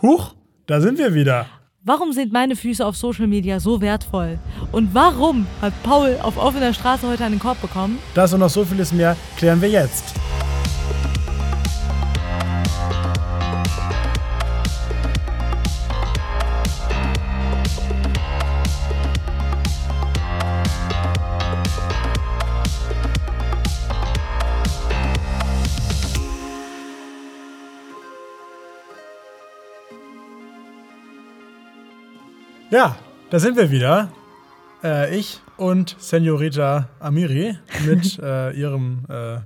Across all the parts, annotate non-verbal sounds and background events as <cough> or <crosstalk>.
Huch, da sind wir wieder. Warum sind meine Füße auf Social Media so wertvoll? Und warum hat Paul auf offener Straße heute einen Korb bekommen? Das und noch so vieles mehr klären wir jetzt. Ja, da sind wir wieder. Äh, ich und Senorita Amiri mit <laughs> äh, ihrem äh,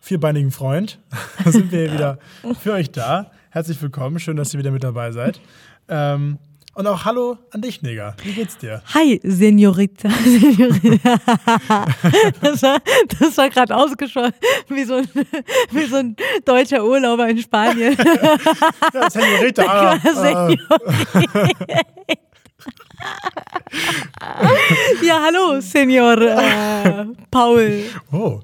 vierbeinigen Freund <laughs> da sind wir wieder für euch da. Herzlich willkommen, schön, dass ihr wieder mit dabei seid. Ähm, und auch Hallo an dich, Neger. Wie geht's dir? Hi, Senorita. Senorita. <laughs> Das war, das war gerade ausgeschossen, wie so, ein, wie so ein deutscher Urlauber in Spanien. Ja, Senorita. Ah, ah. Ja, hallo, Senior äh, Paul. Oh,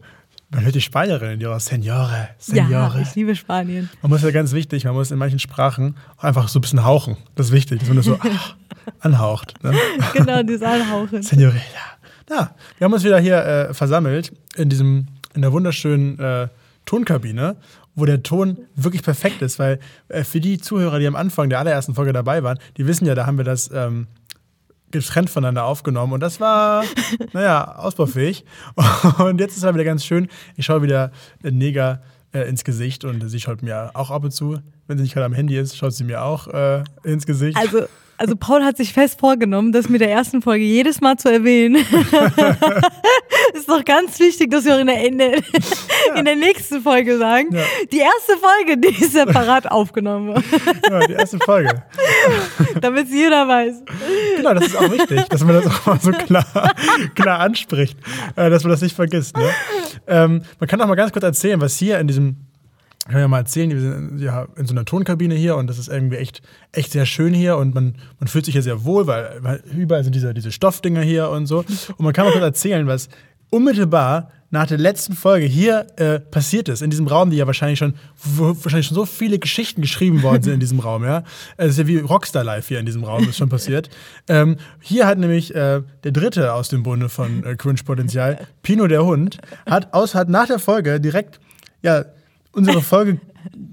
man hört die Spanierin in ihrer Senore. Senore. Ja, ich liebe Spanien. Man muss ja ganz wichtig, man muss in manchen Sprachen einfach so ein bisschen hauchen. Das ist wichtig, dass man das so <laughs> ah, anhaucht. Ne? Genau, dieses Anhauchen. Senorita. Ja, wir haben uns wieder hier äh, versammelt in diesem, in der wunderschönen äh, Tonkabine, wo der Ton wirklich perfekt ist, weil äh, für die Zuhörer, die am Anfang der allerersten Folge dabei waren, die wissen ja, da haben wir das ähm, getrennt voneinander aufgenommen und das war, <laughs> naja, ausbaufähig. <laughs> Und jetzt ist es wieder ganz schön. Ich schaue wieder äh, Neger äh, ins Gesicht und sie schaut mir auch ab und zu, wenn sie nicht gerade am Handy ist, schaut sie mir auch äh, ins Gesicht. Also, also Paul hat sich fest vorgenommen, das mit der ersten Folge jedes Mal zu erwähnen. <laughs> ist doch ganz wichtig, dass wir auch in der, in der, in der nächsten Folge sagen. Ja. Die erste Folge, die ist separat aufgenommen. ja, die erste Folge. Damit es jeder weiß. Genau, das ist auch wichtig, dass man das auch mal so klar, klar anspricht, äh, dass man das nicht vergisst. Ne? Ähm, man kann auch mal ganz kurz erzählen, was hier in diesem, kann ich ja mal erzählen, wir sind ja in so einer Tonkabine hier und das ist irgendwie echt, echt sehr schön hier und man, man fühlt sich hier sehr wohl, weil, weil überall sind diese, diese Stoffdinger hier und so. Und man kann mal kurz erzählen, was unmittelbar nach der letzten Folge hier äh, passiert ist, in diesem Raum, die ja wahrscheinlich schon, wahrscheinlich schon so viele Geschichten geschrieben worden sind in diesem Raum, ja. Es ist ja wie Rockstar Live hier in diesem Raum, ist schon passiert. Ähm, hier hat nämlich äh, der dritte aus dem Bunde von äh, Cringe Potenzial, Pino der Hund, hat, aus, hat nach der Folge direkt, ja, unsere Folge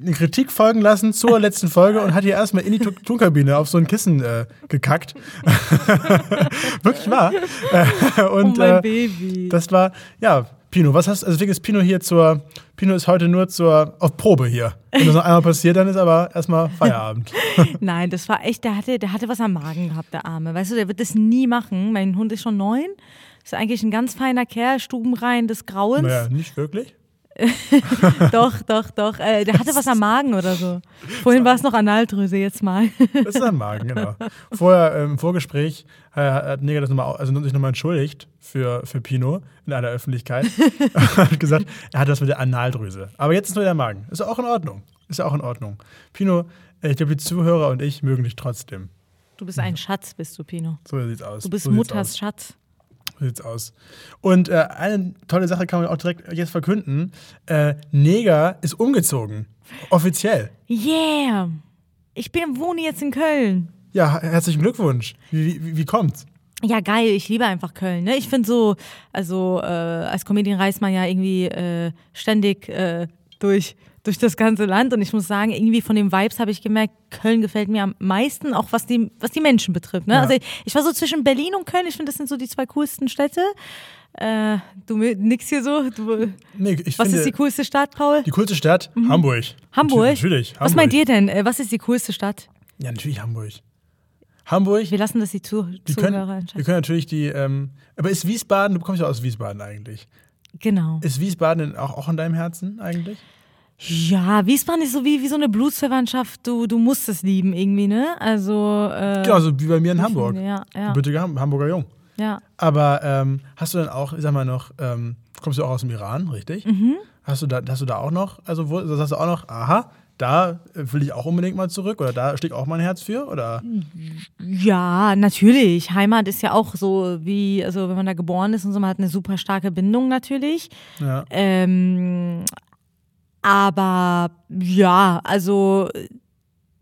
eine Kritik folgen lassen zur letzten Folge und hat hier erstmal in die Tonkabine auf so ein Kissen äh, gekackt. <laughs> Wirklich wahr. Äh, und oh mein äh, Baby. das war, ja, Pino, was hast also deswegen ist Pino hier zur, Pino ist heute nur zur, auf Probe hier. Wenn das noch einmal passiert, dann ist aber erstmal Feierabend. <laughs> Nein, das war echt, der hatte, der hatte was am Magen gehabt, der Arme. Weißt du, der wird das nie machen. Mein Hund ist schon neun. Ist eigentlich ein ganz feiner Kerl, stubenrein des Grauens. naja, nicht wirklich. <laughs> Doch, doch, doch. Äh, der hatte was am Magen oder so. Vorhin war es noch Analdrüse, jetzt mal. <laughs> Das ist am Magen, genau. Vorher ähm, im Vorgespräch äh, hat Neger das nochmal, also sich nochmal entschuldigt für, für Pino in aller Öffentlichkeit. <laughs> hat gesagt, er hat das mit der Analdrüse. Aber jetzt ist nur der Magen. Ist auch in Ordnung. Ist ja auch in Ordnung. Pino, äh, ich glaube, die Zuhörer und ich mögen dich trotzdem. Du bist ein Schatz, bist du, Pino. So sieht's aus. Du bist so Mutters. Schatz. So sieht's aus. Und äh, eine tolle Sache kann man auch direkt jetzt verkünden. Äh, Neger ist umgezogen. Offiziell. Yeah! Ich bin, wohne jetzt in Köln. Ja, her- herzlichen Glückwunsch. Wie, wie, wie kommt's? Ja, geil, ich liebe einfach Köln. Ne? Ich finde so, also äh, als Comedian reist man ja irgendwie äh, ständig äh, durch, durch das ganze Land und ich muss sagen, irgendwie von den Vibes habe ich gemerkt, Köln gefällt mir am meisten, auch was die, was die Menschen betrifft. Ne? Ja. Also ich, ich war so zwischen Berlin und Köln, ich finde, das sind so die zwei coolsten Städte. Äh, du nix hier so. Du, Nee, was ist die coolste Stadt, Paul? die coolste Stadt? Hamburg. Hamburg? Natürlich. Hamburg. Was meint ihr denn? Äh, was ist die coolste Stadt? Ja, natürlich Hamburg. Hamburg. Wir lassen das die Zu Die Zuhörer können, wir können natürlich die, ähm, aber ist Wiesbaden, du kommst ja aus Wiesbaden eigentlich. Genau. Ist Wiesbaden auch, auch in deinem Herzen eigentlich? Ja, Wiesbaden ist so wie, wie so eine Blutsverwandtschaft. Du, du musst es lieben irgendwie, ne? Also. Äh, Genau, so wie bei mir in Hamburg. Ja, ja, Gebürtiger Ham- Hamburger Jung. ja. Aber ähm, hast du dann auch, ich sag mal noch, ähm, kommst du auch aus dem Iran, richtig? Mhm. Hast du da, hast du da auch noch, also wo, hast du auch noch, aha, da äh, will ich auch unbedingt mal zurück oder da steckt auch mein Herz für oder? Ja, natürlich. Heimat ist ja auch so wie, also wenn man da geboren ist und so, man hat eine super starke Bindung natürlich. Ja. Ähm, aber ja, also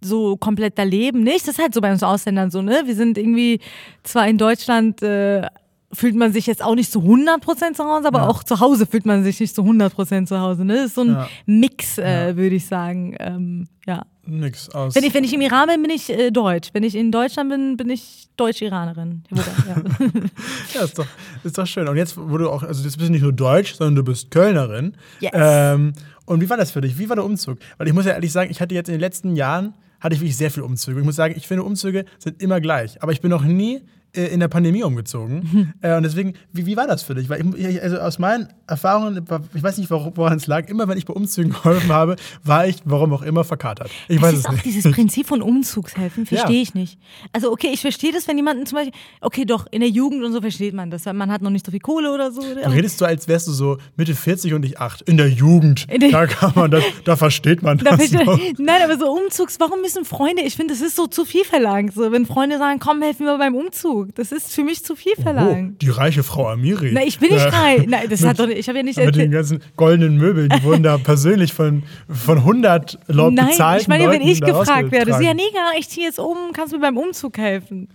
so komplett da leben. Nicht? Das ist halt so bei uns Ausländern so, ne? Wir sind irgendwie zwar in Deutschland äh, fühlt man sich jetzt auch nicht zu 100% zu Hause, aber Ja. auch zu Hause fühlt man sich nicht zu 100% zu Hause. Ne? Das ist so ein Ja. Mix, äh, würde ich sagen. Ähm, ja. Nix aus. Wenn ich, wenn ich im Iran bin, bin ich äh, Deutsch. Wenn ich in Deutschland bin, bin ich Deutsch-Iranerin. Ja. <laughs> Ja, ist doch, ist doch schön. Und jetzt, wo du auch, also jetzt bist du nicht nur Deutsch, sondern du bist Kölnerin. Yes. Ähm, und wie war das für dich? Wie war der Umzug? Weil ich muss ja ehrlich sagen, ich hatte jetzt in den letzten Jahren, hatte ich wirklich sehr viele Umzüge. Ich muss sagen, ich finde, Umzüge sind immer gleich. Aber ich bin noch nie äh, in der Pandemie umgezogen. Äh, und deswegen, wie, wie war das für dich? Weil ich, also aus meinen Erfahrungen, ich weiß nicht, wor- woran es lag, immer wenn ich bei Umzügen <laughs> geholfen habe, war ich, warum auch immer, verkatert. Ich weiß Das es ist auch nicht. dieses Prinzip von Umzugshelfen, verstehe Ja. ich nicht. Also okay, ich verstehe das, wenn jemanden zum Beispiel, okay doch, in der Jugend und so versteht man das, weil man hat noch nicht so viel Kohle oder so. Du redest so, als wärst du so Mitte 40 und ich 8. In der Jugend. In der- da kann man das, da versteht man <laughs> Da das. noch. Nein, aber so Umzugs, warum müssen Freunde, ich finde, das ist so zu viel verlangt. So, wenn Freunde sagen, komm, helf mir beim Umzug. Das ist für mich zu viel Oh, verlangt. die reiche Frau Amiri. Na, ich bin nicht Äh, reich. Nein, das <laughs> hat doch nicht, ich habe ja nicht Mit den ganzen goldenen Möbeln, die wurden da <laughs> persönlich von, von 100 Leuten Nein, bezahlt. ich meine, wenn ich gefragt werde, so, ja, Nega, ich ziehe jetzt um, kannst du mir beim Umzug helfen?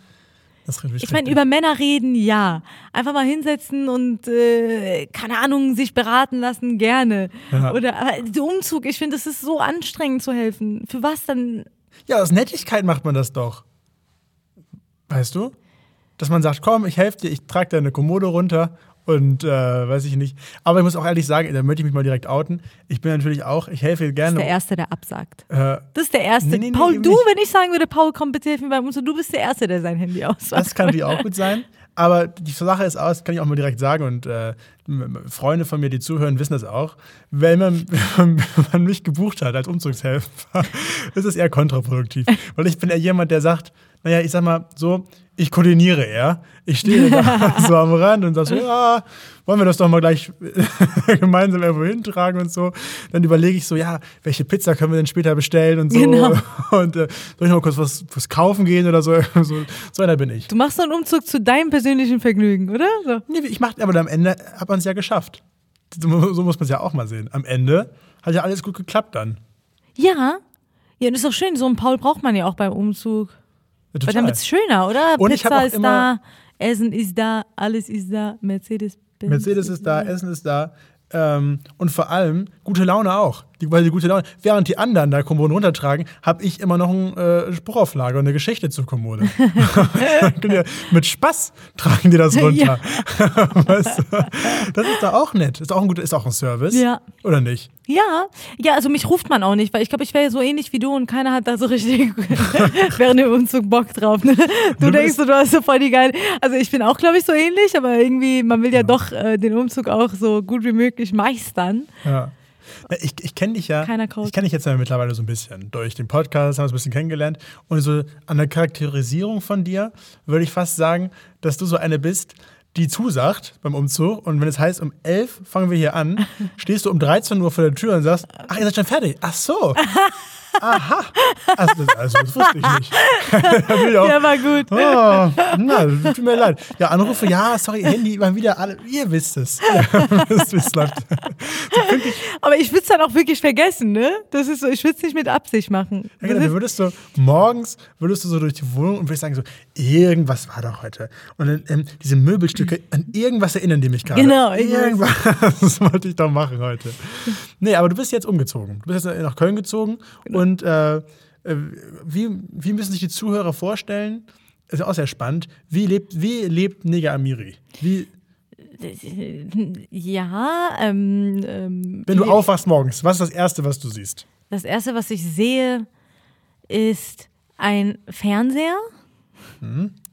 Ich meine, über Männer reden, ja. Einfach mal hinsetzen und, äh, keine Ahnung, sich beraten lassen, gerne. Ja. Oder aber der Umzug, ich finde, das ist so anstrengend zu helfen. Für was dann? Ja, aus Nettigkeit macht man das doch. Weißt du? Dass man sagt, komm, ich helfe dir, ich trage deine Kommode runter und äh, weiß ich nicht. Aber ich muss auch ehrlich sagen, da möchte ich mich mal direkt outen. Ich bin natürlich auch, ich helfe Das ist gerne. der Erste, der absagt. äh, Das ist der Erste. Nee, nee, nee, Paul, eben du, nicht. wenn ich sagen würde, Paul, komm bitte helf mir beim Umzug, du bist der Erste, der sein Handy ausmacht. Das kann natürlich auch gut sein. Aber die Sache ist aus, kann ich auch mal direkt sagen, und äh, Freunde von mir, die zuhören, wissen das auch. Wenn man, <laughs> wenn man mich gebucht hat als Umzugshelfer, <laughs> ist es eher kontraproduktiv. Weil ich bin eher jemand, der sagt, naja, ich sag mal so, ich koordiniere eher. Ich stehe da <laughs> so am Rand und sage so, ja, wollen wir das doch mal gleich <laughs> gemeinsam irgendwo hintragen und so. Dann überlege ich so, ja, welche Pizza können wir denn später bestellen und so. Genau. <laughs> Und äh, soll ich noch mal kurz was, was kaufen gehen oder so? so? So einer bin ich. Du machst so einen Umzug zu deinem persönlichen Vergnügen, oder? So. Nee, ich mach, aber am Ende hat man es ja geschafft. So, so muss man es ja auch mal sehen. Am Ende hat ja alles gut geklappt dann. Ja. Ja, das ist doch schön. So einen Paul braucht man ja auch beim Umzug. Ja, Weil dann wird es schöner, oder? Und Pizza ist da, Essen ist da, alles ist da, Mercedes. Mercedes ist da, Essen ist da. Ähm, und vor allem gute Laune auch. Die, weil die gute Laune. Während die anderen da Kommoden runtertragen, habe ich immer noch einen äh, Spruchauflage und eine Geschichte zur Kommode. <laughs> <laughs> Ja, Mit Spaß tragen die das runter. <laughs> weißt du? Das ist doch auch nett. Ist auch ein guter, ist auch ein Service. Ja. Oder nicht? Ja, ja, also mich ruft man auch nicht, weil ich glaube, ich wäre so ähnlich wie du und keiner hat da so richtig während dem Umzug Bock drauf. Ne? Du, Du denkst, du hast so voll die geil. Also ich bin auch, glaube ich, so ähnlich, aber irgendwie, man will ja, doch äh, den Umzug auch so gut wie möglich meistern. Ja. Ich, ich kenne dich ja. Keiner kaut. Ich kenne dich jetzt ja mittlerweile so ein bisschen. Durch den Podcast haben wir uns ein bisschen kennengelernt. Und so an der Charakterisierung von dir würde ich fast sagen, dass du so eine bist, die zusagt beim Umzug. Und wenn es heißt, um 11 fangen wir hier an, <laughs> stehst du um 13 Uhr vor der Tür und sagst, ach, ihr seid schon fertig. Ach so. <laughs> Aha. Also, das, also, das wusste ich nicht. <laughs> Auch- Der war gut. Oh, na, tut mir leid. Ja, Anrufe, ja, sorry, Handy, mal wieder alle. Ihr wisst es. <laughs> Es läuft. Aber ich würde es dann auch wirklich vergessen, ne? Das ist so, ich würde es nicht mit Absicht machen. Ja, genau, Das du ist, würdest so morgens würdest du so durch die Wohnung und würdest sagen so, irgendwas war doch heute. Und dann ähm, diese Möbelstücke, an irgendwas erinnern die mich gerade. Genau, irgendwas. <laughs> Das wollte ich doch machen heute. Nee, aber du bist jetzt umgezogen. Du bist jetzt nach Köln gezogen Genau. und äh, äh, wie, wie müssen sich die Zuhörer vorstellen? Ist ja auch sehr spannend. Wie lebt, wie lebt Nega Amiri? Wie, <laughs> ja, ähm, ähm, wenn du aufwachst morgens, was ist das Erste, was du siehst? Das erste, was ich sehe, ist ein Fernseher.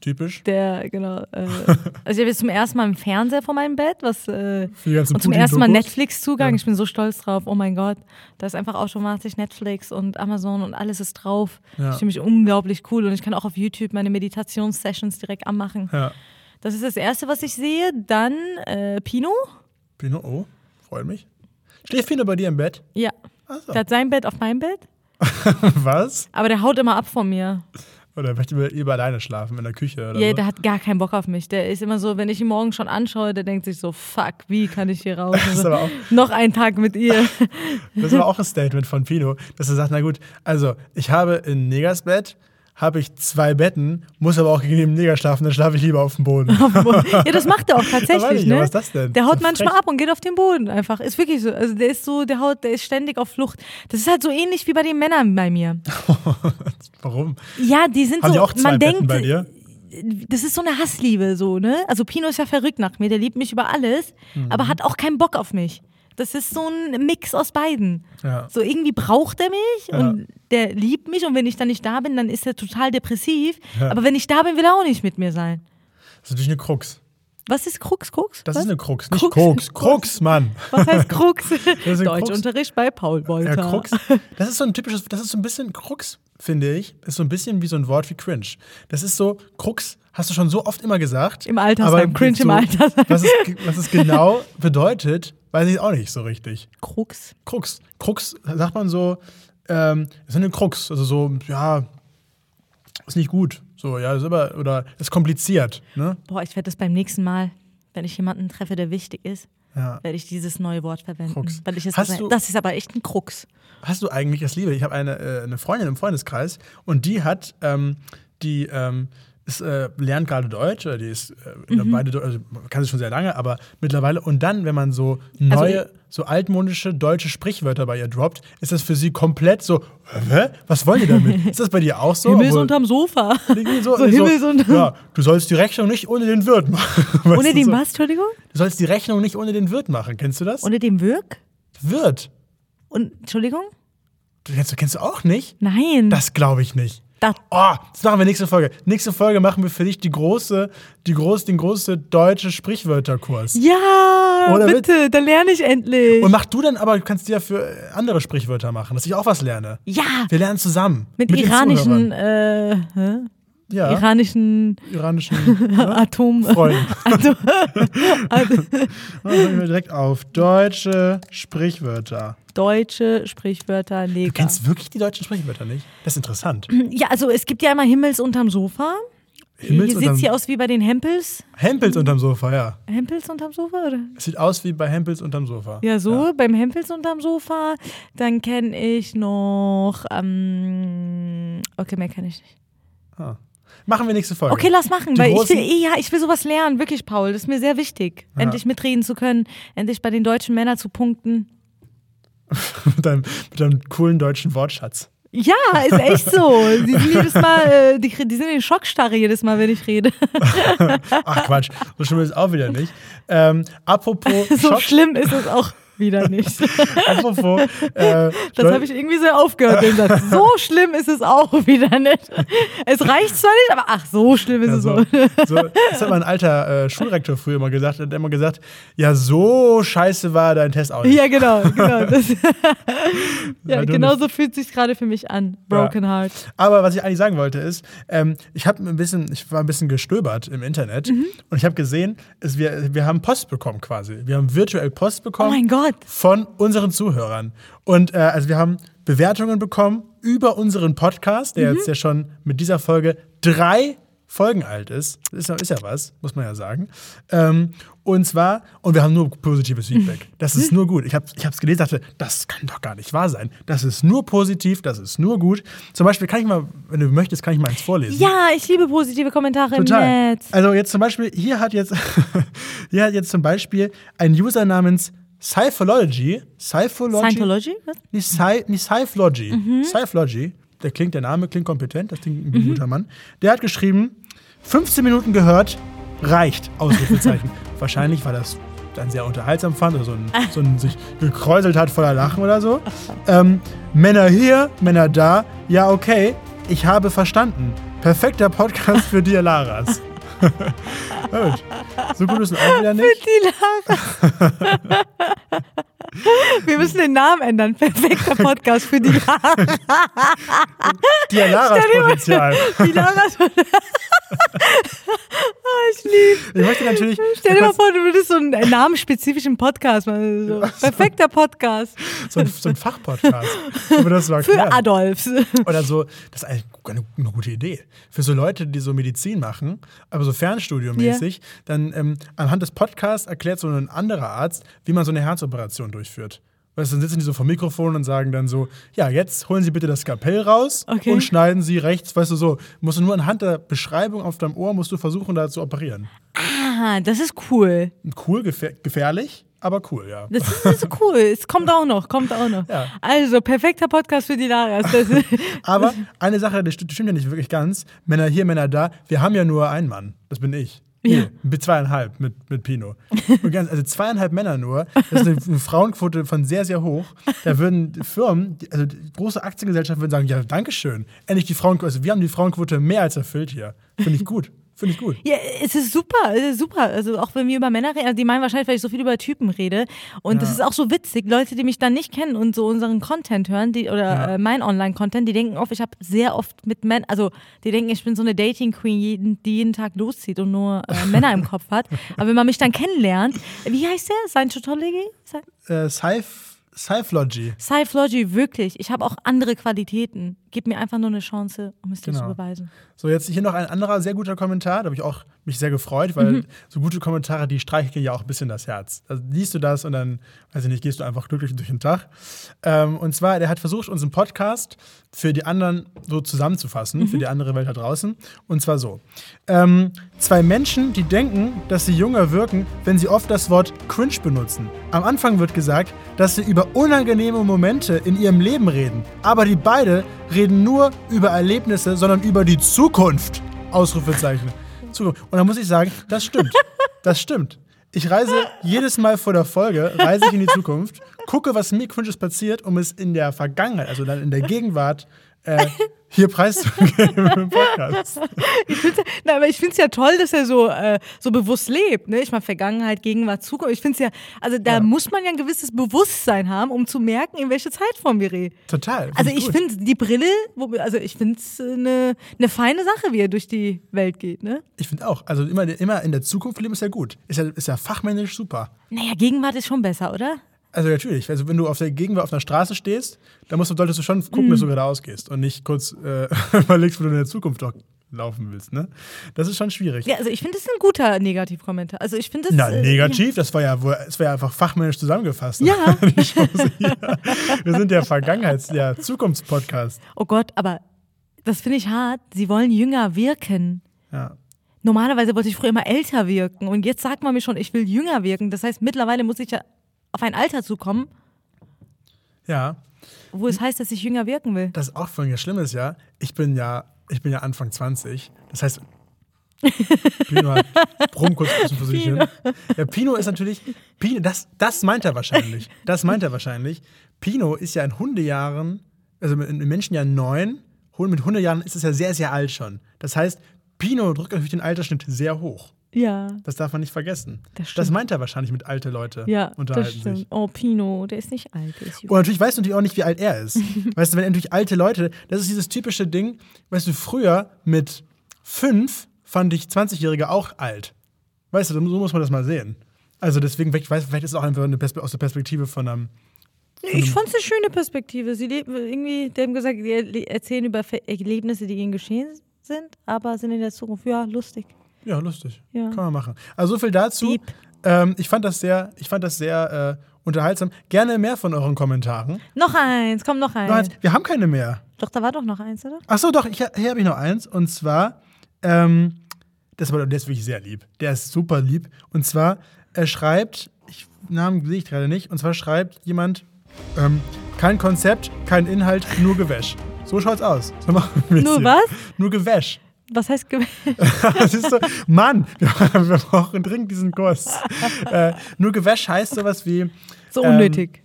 Typisch. Der, genau. Äh, <laughs> also ich habe jetzt zum ersten Mal einen Fernseher vor meinem Bett, was äh, und zum ersten Mal. Netflix-Zugang. Ja. Ich bin so stolz drauf. Oh mein Gott, da ist einfach automatisch Netflix und Amazon und alles ist drauf. Ja. Ich finde mich unglaublich cool und ich kann auch auf YouTube meine Meditationssessions direkt anmachen. Ja. Das ist das erste, was ich sehe. Dann äh, Pino. Pino, oh, freut mich. Schläft Pino bei dir im Bett? Ja. Ach so. Der hat sein Bett auf meinem Bett, <laughs> Was? aber der haut immer ab von mir. Oder möchte lieber alleine schlafen in der Küche oder Ja, so? der hat gar keinen Bock auf mich. Der ist immer so, wenn ich ihn morgen schon anschaue, der denkt sich so, fuck, wie kann ich hier raus? Ist aber auch- Noch einen Tag mit ihr. Das war auch ein Statement von Pino, dass er sagt, na gut, also ich habe in Negers Bett, habe ich zwei Betten, muss aber auch gegen den Neger schlafen, dann schlafe ich lieber auf dem Boden. ja, das macht er auch <laughs> tatsächlich, nicht, ne? was ist das denn? Der haut So manchmal frech. ab und geht auf den Boden einfach. Ist wirklich so. Also der ist so, der haut, der ist ständig auf Flucht. Das ist halt so ähnlich wie bei den Männern bei mir. <laughs> Warum? Ja, die sind Haben so, die auch zwei man Betten denkt, bei dir? das ist so eine Hassliebe, so, ne? Also Pino ist ja verrückt nach mir, der liebt mich über alles, Mhm. aber hat auch keinen Bock auf mich. Das ist so ein Mix aus beiden. Ja. So irgendwie braucht er mich Ja. und der liebt mich und wenn ich dann nicht da bin, dann ist er total depressiv. Ja. Aber wenn ich da bin, will er auch nicht mit mir sein. Das ist natürlich eine Krux. Was ist Krux, Krux? Das Was? ist eine Krux, nicht Krux. Krux. Krux, Mann. Was heißt Krux? <laughs> Deutschunterricht bei Paul Wolter. Ja, Krux. <laughs> Das ist so ein typisches, das ist so ein bisschen Krux, finde ich. Ist so ein bisschen wie so ein Wort wie cringe. Das ist so, Krux hast du schon so oft immer gesagt. Im Altersheim, aber cringe so, im Altersheim. Was es, was es genau bedeutet, weiß ich auch nicht so richtig. Krux. Krux. Krux sagt man so, ähm, ist eine Krux. Also so, ja, ist nicht gut. So, ja, ist aber, oder ist kompliziert. Ne? Boah, ich werde das beim nächsten Mal, wenn ich jemanden treffe, der wichtig ist, Ja. werde ich dieses neue Wort verwenden. Krux. Weil ich es Hast du- das ist aber echt ein Krux. Hast du eigentlich das Liebe? Ich habe eine, äh, eine Freundin im Freundeskreis und die hat, ähm, die ähm, ist, äh, lernt gerade Deutsch, oder die ist äh, Mhm. beide, also kann sie schon sehr lange, aber mittlerweile und dann, wenn man so neue, Also so altmodische deutsche Sprichwörter bei ihr droppt, ist das für sie komplett so, hä? Was wollen die damit? <laughs> ist das bei dir auch so? Himmels Obwohl- unterm Sofa. so, <laughs> So Himmels unterm- Ja, du sollst die Rechnung nicht ohne den Wirt machen. <laughs> Weißt Ohne den so, was, Entschuldigung? Du sollst die Rechnung nicht ohne den Wirt machen. Kennst du das? Ohne den Wirk? Wirt. Und, Entschuldigung? Du kennst, kennst du auch nicht? Nein. Das glaube ich nicht. Das- Oh, das machen wir nächste Folge. Nächste Folge machen wir für dich die große, die groß, den große deutsche Sprichwörterkurs. ja, Ohne bitte, dann lerne ich endlich. Und mach du dann aber, du kannst dir für andere Sprichwörter machen, dass ich auch was lerne. ja, Wir lernen zusammen. mit, den iranischen, äh, hä? Ja, iranischen iranischen <laughs> ne? Atom. Freunden. <laughs> <laughs> Also, Dann hören wir direkt auf. Deutsche Sprichwörter. deutsche Sprichwörter, Du Leger. kennst wirklich die deutschen Sprichwörter nicht? Das ist interessant. Ja, also es gibt ja immer Himmels unterm Sofa. Himmels hier sitzt hier aus wie bei den Hempels. Hempels unterm Sofa, ja. Hempels unterm Sofa, oder? Es sieht aus wie bei Hempels unterm Sofa. Ja, so, beim Hempels unterm Sofa. Dann kenne ich noch. Ähm, okay, mehr kenne ich nicht. Ah. Machen wir nächste Folge. Okay, lass machen, Die weil ich will, eh, ja, ich will sowas lernen, wirklich, Paul. Das ist mir sehr wichtig, endlich mitreden zu können, endlich bei den deutschen Männern zu punkten. <laughs> mit, deinem, mit deinem coolen deutschen Wortschatz. Ja, ist echt so. Die sind jedes Mal, äh, die, die sind in Schockstarre jedes Mal, wenn ich rede. <laughs> Ach Quatsch, so schlimm ist es auch wieder nicht. Ähm, apropos <laughs> So Schock, schlimm ist es auch wieder nicht. <laughs> apropos, äh, Das habe ich irgendwie sehr aufgehört, den Satz. So <laughs> schlimm ist es auch wieder nicht. Es reicht zwar nicht, aber ach, so schlimm ist ja, es so, auch. so, das hat mein alter äh, Schulrektor früher immer gesagt. Er hat immer gesagt, ja, so scheiße war dein Test auch nicht. Ja, genau, genau. <laughs> Das, ja, genau so fühlt sich gerade für mich an. Broken Heart. Aber was ich eigentlich sagen wollte ist, ähm, ich habe ein bisschen, ich war ein bisschen gestöbert im Internet Mhm. und ich habe gesehen, es, wir, wir haben Post bekommen quasi. Wir haben virtuell Post Oh bekommen. mein Gott. Von unseren Zuhörern. Und äh, also wir haben Bewertungen bekommen über unseren Podcast, der Mhm. jetzt ja schon mit dieser Folge drei Folgen alt ist. Das ist ja, ist ja was, muss man ja sagen. Ähm, und zwar, und wir haben nur positives Feedback. <laughs> Das ist nur gut. Ich habe es gelesen, dachte, das kann doch gar nicht wahr sein. Das ist nur positiv, das ist nur gut. Zum Beispiel kann ich mal, wenn du möchtest, kann ich mal eins vorlesen. Ja, ich liebe positive Kommentare Total. im Netz. Also jetzt zum Beispiel, hier hat jetzt, <laughs> hier hat jetzt zum Beispiel ein User namens Psychology, Scientology? Was? Nee, Sci nee, Scyphlogy. Mhm. Scyphlogy. Der klingt, der Name klingt kompetent, das klingt wie ein guter Mann. Der hat geschrieben, 15 Minuten gehört, reicht, Ausrufezeichen. <laughs> Wahrscheinlich, weil das dann sehr unterhaltsam fand oder so ein, so ein sich gekräuselt hat voller Lachen oder so. Ähm, Männer hier, Männer da, ja okay, ich habe verstanden. Perfekter Podcast für dir, Laras. <laughs> So gut ist es auch wieder nicht. Die Lara. <laughs> Wir müssen den Namen ändern. Perfekter Podcast für die Lara. Dir Laras Potenzial. Die Lara. oh, ich liebe. Ich möchte natürlich. Stell dir mal vor, du würdest so einen namenspezifischen Podcast machen. So. <laughs> Perfekter Podcast. So ein, so ein Fachpodcast. So Für. Adolfs. Oder so, das ist eigentlich eine, eine gute Idee. Für so Leute, die so Medizin machen, aber so Fernstudio-mäßig, dann ähm, anhand des Podcasts erklärt so ein anderer Arzt, wie man so eine Herzoperation durchführt. Weißt du, dann sitzen die so vor dem Mikrofon und sagen dann so, ja, jetzt holen Sie bitte das Skalpell raus Okay. und schneiden Sie rechts, weißt du so, musst du nur anhand der Beschreibung auf deinem Ohr, musst du versuchen, da zu operieren. Ah, das ist cool. Cool, gefähr gefährlich, aber cool, ja. Das ist, das ist cool. Es kommt auch noch, kommt auch noch. Ja. Also, perfekter Podcast für die Laras. <laughs> Aber eine Sache, das stimmt ja nicht wirklich ganz. Männer hier, Männer da. Wir haben ja nur einen Mann. Das bin ich. Ja. Mit zweieinhalb mit, mit Pino. Ganz, also zweieinhalb Männer nur. Das ist eine, eine Frauenquote von sehr, sehr hoch. Da würden Firmen, also große Aktiengesellschaften würden sagen, ja, Dankeschön. Endlich die Frauenquote. Also wir haben die Frauenquote mehr als erfüllt hier. Finde ich gut. Finde ich gut. ja, es ist super, es ist super. Also auch wenn wir über Männer reden, also die meinen wahrscheinlich, weil ich so viel über Typen rede. Und das ist auch so witzig. Leute, die mich dann nicht kennen und so unseren Content hören, die, oder Ja. äh, mein Online-Content, die denken oft, ich habe sehr oft mit Männern, also die denken, ich bin so eine Dating-Queen, jeden, die jeden Tag loszieht und nur äh, <laughs> Männer im Kopf hat. Aber wenn man mich dann kennenlernt, wie heißt der? Scientology? Sci- Äh, Sci- Sci-Logy. Sci-Logy, wirklich. Ich habe auch andere Qualitäten. Gib mir einfach nur eine Chance, um es dir Genau. zu beweisen. So, jetzt hier noch ein anderer sehr guter Kommentar. Da habe ich auch mich sehr gefreut, weil Mhm. so gute Kommentare, die streicheln ja auch ein bisschen das Herz. Also liest du das und dann, weiß ich nicht, gehst du einfach glücklich durch den Tag. Ähm, und zwar, der hat versucht, unseren Podcast für die anderen so zusammenzufassen, Mhm. für die andere Welt da draußen. Und zwar so. Ähm, zwei Menschen, die denken, dass sie jünger wirken, wenn sie oft das Wort cringe benutzen. Am Anfang wird gesagt, dass sie über unangenehme Momente in ihrem Leben reden. Aber die beide reden nur über Erlebnisse, sondern über die Zukunft. Ausrufezeichen. Zukunft. Und da muss ich sagen, das stimmt. Das stimmt. Ich reise jedes Mal vor der Folge, reise ich in die Zukunft, gucke, was mir Cringes passiert, um es in der Vergangenheit, also dann in der Gegenwart, äh, hier preiszugeben im Podcast. <laughs> Na, aber ich finde es ja toll, dass er so, äh, so bewusst lebt. Ne? Ich meine, Vergangenheit, Gegenwart, Zukunft. Ich finde es ja, also da Ja. muss man ja ein gewisses Bewusstsein haben, um zu merken, in welche Zeitform wir reden. Total. Also ich finde die Brille, wo, also ich finde es eine ne feine Sache, wie er durch die Welt geht. Ne? Ich finde auch. Also immer, immer in der Zukunft leben ist ja gut. Ist ja, ist ja fachmännisch super. Naja, Gegenwart ist schon besser, oder? Also natürlich, also wenn du auf der Gegenwart auf einer Straße stehst, dann musst du, solltest du schon gucken, dass du geradeaus gehst und nicht kurz äh, <laughs> überlegst, wo du in der Zukunft doch laufen willst. Ne? Das ist schon schwierig. Ja, also ich finde, das ist ein guter Negativkommentar. Also ich finde das. Na, äh, negativ, das war ja, wohl- das war ja einfach fachmännisch zusammengefasst. Ja. <laughs> Chance hier. Wir sind der Vergangenheits-, der Zukunftspodcast. Oh Gott, aber das finde ich hart. Sie wollen jünger wirken. Ja. Normalerweise wollte ich früher immer älter wirken und jetzt sagt man mir schon, ich will jünger wirken. Das heißt, mittlerweile muss ich ja auf ein Alter zukommen, ja, wo es heißt, dass ich jünger wirken will. das ist auch von mir Schlimmes, ja. Ich bin ja, ich bin ja Anfang 20. Das heißt, <laughs> Pino hat Brumm kurz ein sich hin. Ja, Pino ist natürlich, Pino, das, das meint er wahrscheinlich. Das meint er wahrscheinlich. Pino ist ja in Hundejahren, also in Menschenjahren neun, mit Hundejahren ist es ja sehr, sehr alt schon. Das heißt, Pino drückt natürlich den Altersschnitt sehr hoch. Ja, Das darf man nicht vergessen. Das das meint er wahrscheinlich mit alte Leute ja, das unterhalten stimmt. sich. Oh, Pino, der ist nicht alt, der ist jung. Und natürlich weißt du natürlich auch nicht, wie alt er ist. <laughs> weißt du, wenn natürlich alte Leute, das ist dieses typische Ding, weißt du, früher mit fünf fand ich 20-Jährige auch alt. Weißt du, so muss man das mal sehen. Also deswegen, vielleicht, weiß- vielleicht ist es auch einfach eine Perspe aus der Perspektive von einem. Ich fand es eine schöne Perspektive. Sie leben irgendwie, die haben gesagt, die erzählen über Erlebnisse, die ihnen geschehen sind, aber sind in der Zukunft. Ja, lustig. Ja, lustig. Ja. Kann man machen. Also so viel dazu. Ähm, ich fand das sehr, ich fand das sehr äh, unterhaltsam. Gerne mehr von euren Kommentaren. Noch eins, komm, noch eins. Noch eins. Wir haben keine mehr. Doch, da war doch noch eins, oder? Ach so, doch, ich, hier habe ich noch eins. Und zwar, ähm, das war, der ist wirklich sehr lieb. Der ist super lieb. Und zwar, er schreibt, ich, Namen sehe ich gerade nicht, und zwar schreibt jemand, ähm, kein Konzept, kein Inhalt, nur Gewäsch. So schaut's aus. So machen wir Nur hier. was? Nur Gewäsch. Was heißt Ge <laughs> das ist so, Mann, <laughs> wir, brauchen dringend diesen Kurs. <laughs> äh, nur Gewäsch heißt sowas wie, so Ähm, unnötig?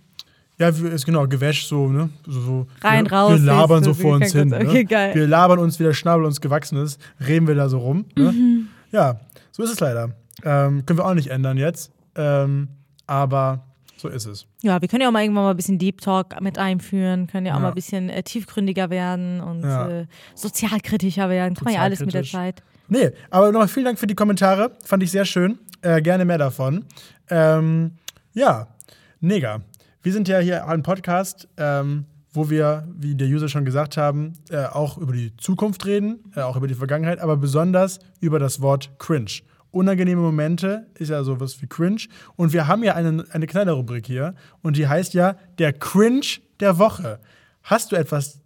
ja, wir- ist genau, Gewäsch so, ne? So, so, Rein, wir, raus, Wir labern so vor uns hin. Ne? Okay, geil. Wir labern uns, wie der Schnabel uns gewachsen ist, reden wir da so rum. Ne? Ja, so ist es leider. Ähm, können wir auch nicht ändern jetzt. Ähm, aber So ist es. Ja, wir können ja auch mal irgendwann mal ein bisschen Deep Talk mit einführen, können ja auch Ja. mal ein bisschen äh, tiefgründiger werden und Ja. äh, sozialkritischer werden. Kann man ja alles mit der. Zeit. Nee, aber nochmal vielen Dank für die Kommentare. Fand ich sehr schön. Äh, gerne mehr davon. Ähm, ja, Nega. Wir sind ja hier ein Podcast, ähm, wo wir, wie der User schon gesagt haben, äh, auch über die Zukunft reden, äh, auch über die Vergangenheit, aber besonders über das Wort cringe. Unangenehme Momente ist ja sowas wie cringe. Und wir haben ja eine, eine kleine Rubrik hier und die heißt ja der Cringe der Woche. Hast du etwas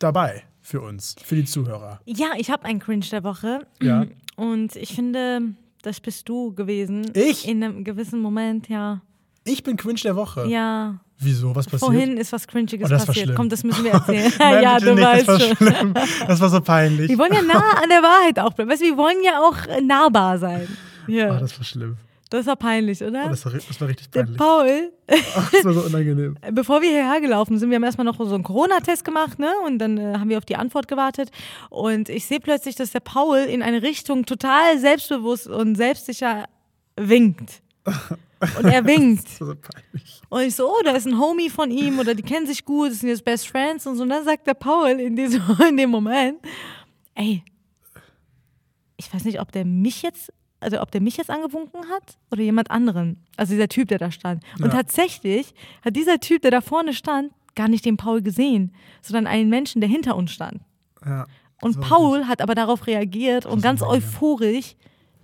dabei für uns, für die Zuhörer? Ja, ich habe einen Cringe der Woche. Ja. <clears throat> Und ich finde, das bist du gewesen. Ich? In einem gewissen Moment, ja. Ich bin Cringe der Woche. Ja. Wieso? Was passiert? Vorhin ist was Cringiges Oh, passiert. Komm, das müssen wir erzählen. <laughs> Nein, ja, du nicht, weißt das war schon. schlimm. Das war so peinlich. Wir wollen ja nah an der Wahrheit auch bleiben. Weißt du, wir wollen ja auch nahbar sein. Ja, Oh, das war schlimm. das war peinlich, oder? Oh, das, war, das war richtig der peinlich. Paul, <laughs> Ach, das war so unangenehm. <laughs> bevor wir hierher gelaufen sind, wir haben erstmal noch so einen Corona-Test gemacht, ne? Und dann äh, haben wir auf die Antwort gewartet. Und ich sehe plötzlich, dass der Paul in eine Richtung total selbstbewusst und selbstsicher winkt. Und er winkt. <laughs> So peinlich. Und ich so, oh, da ist ein Homie von ihm oder die kennen sich gut, das sind jetzt Best Friends und so. Und dann sagt der Paul in, diesem, <laughs> in dem Moment, ey, ich weiß nicht, ob der mich jetzt, also ob der mich jetzt angewunken hat oder jemand anderen. Also dieser Typ, der da stand. Und Ja. tatsächlich hat dieser Typ, der da vorne stand, gar nicht den Paul gesehen, sondern einen Menschen, der hinter uns stand. Ja. Und Paul hat aber darauf reagiert und ganz euphorisch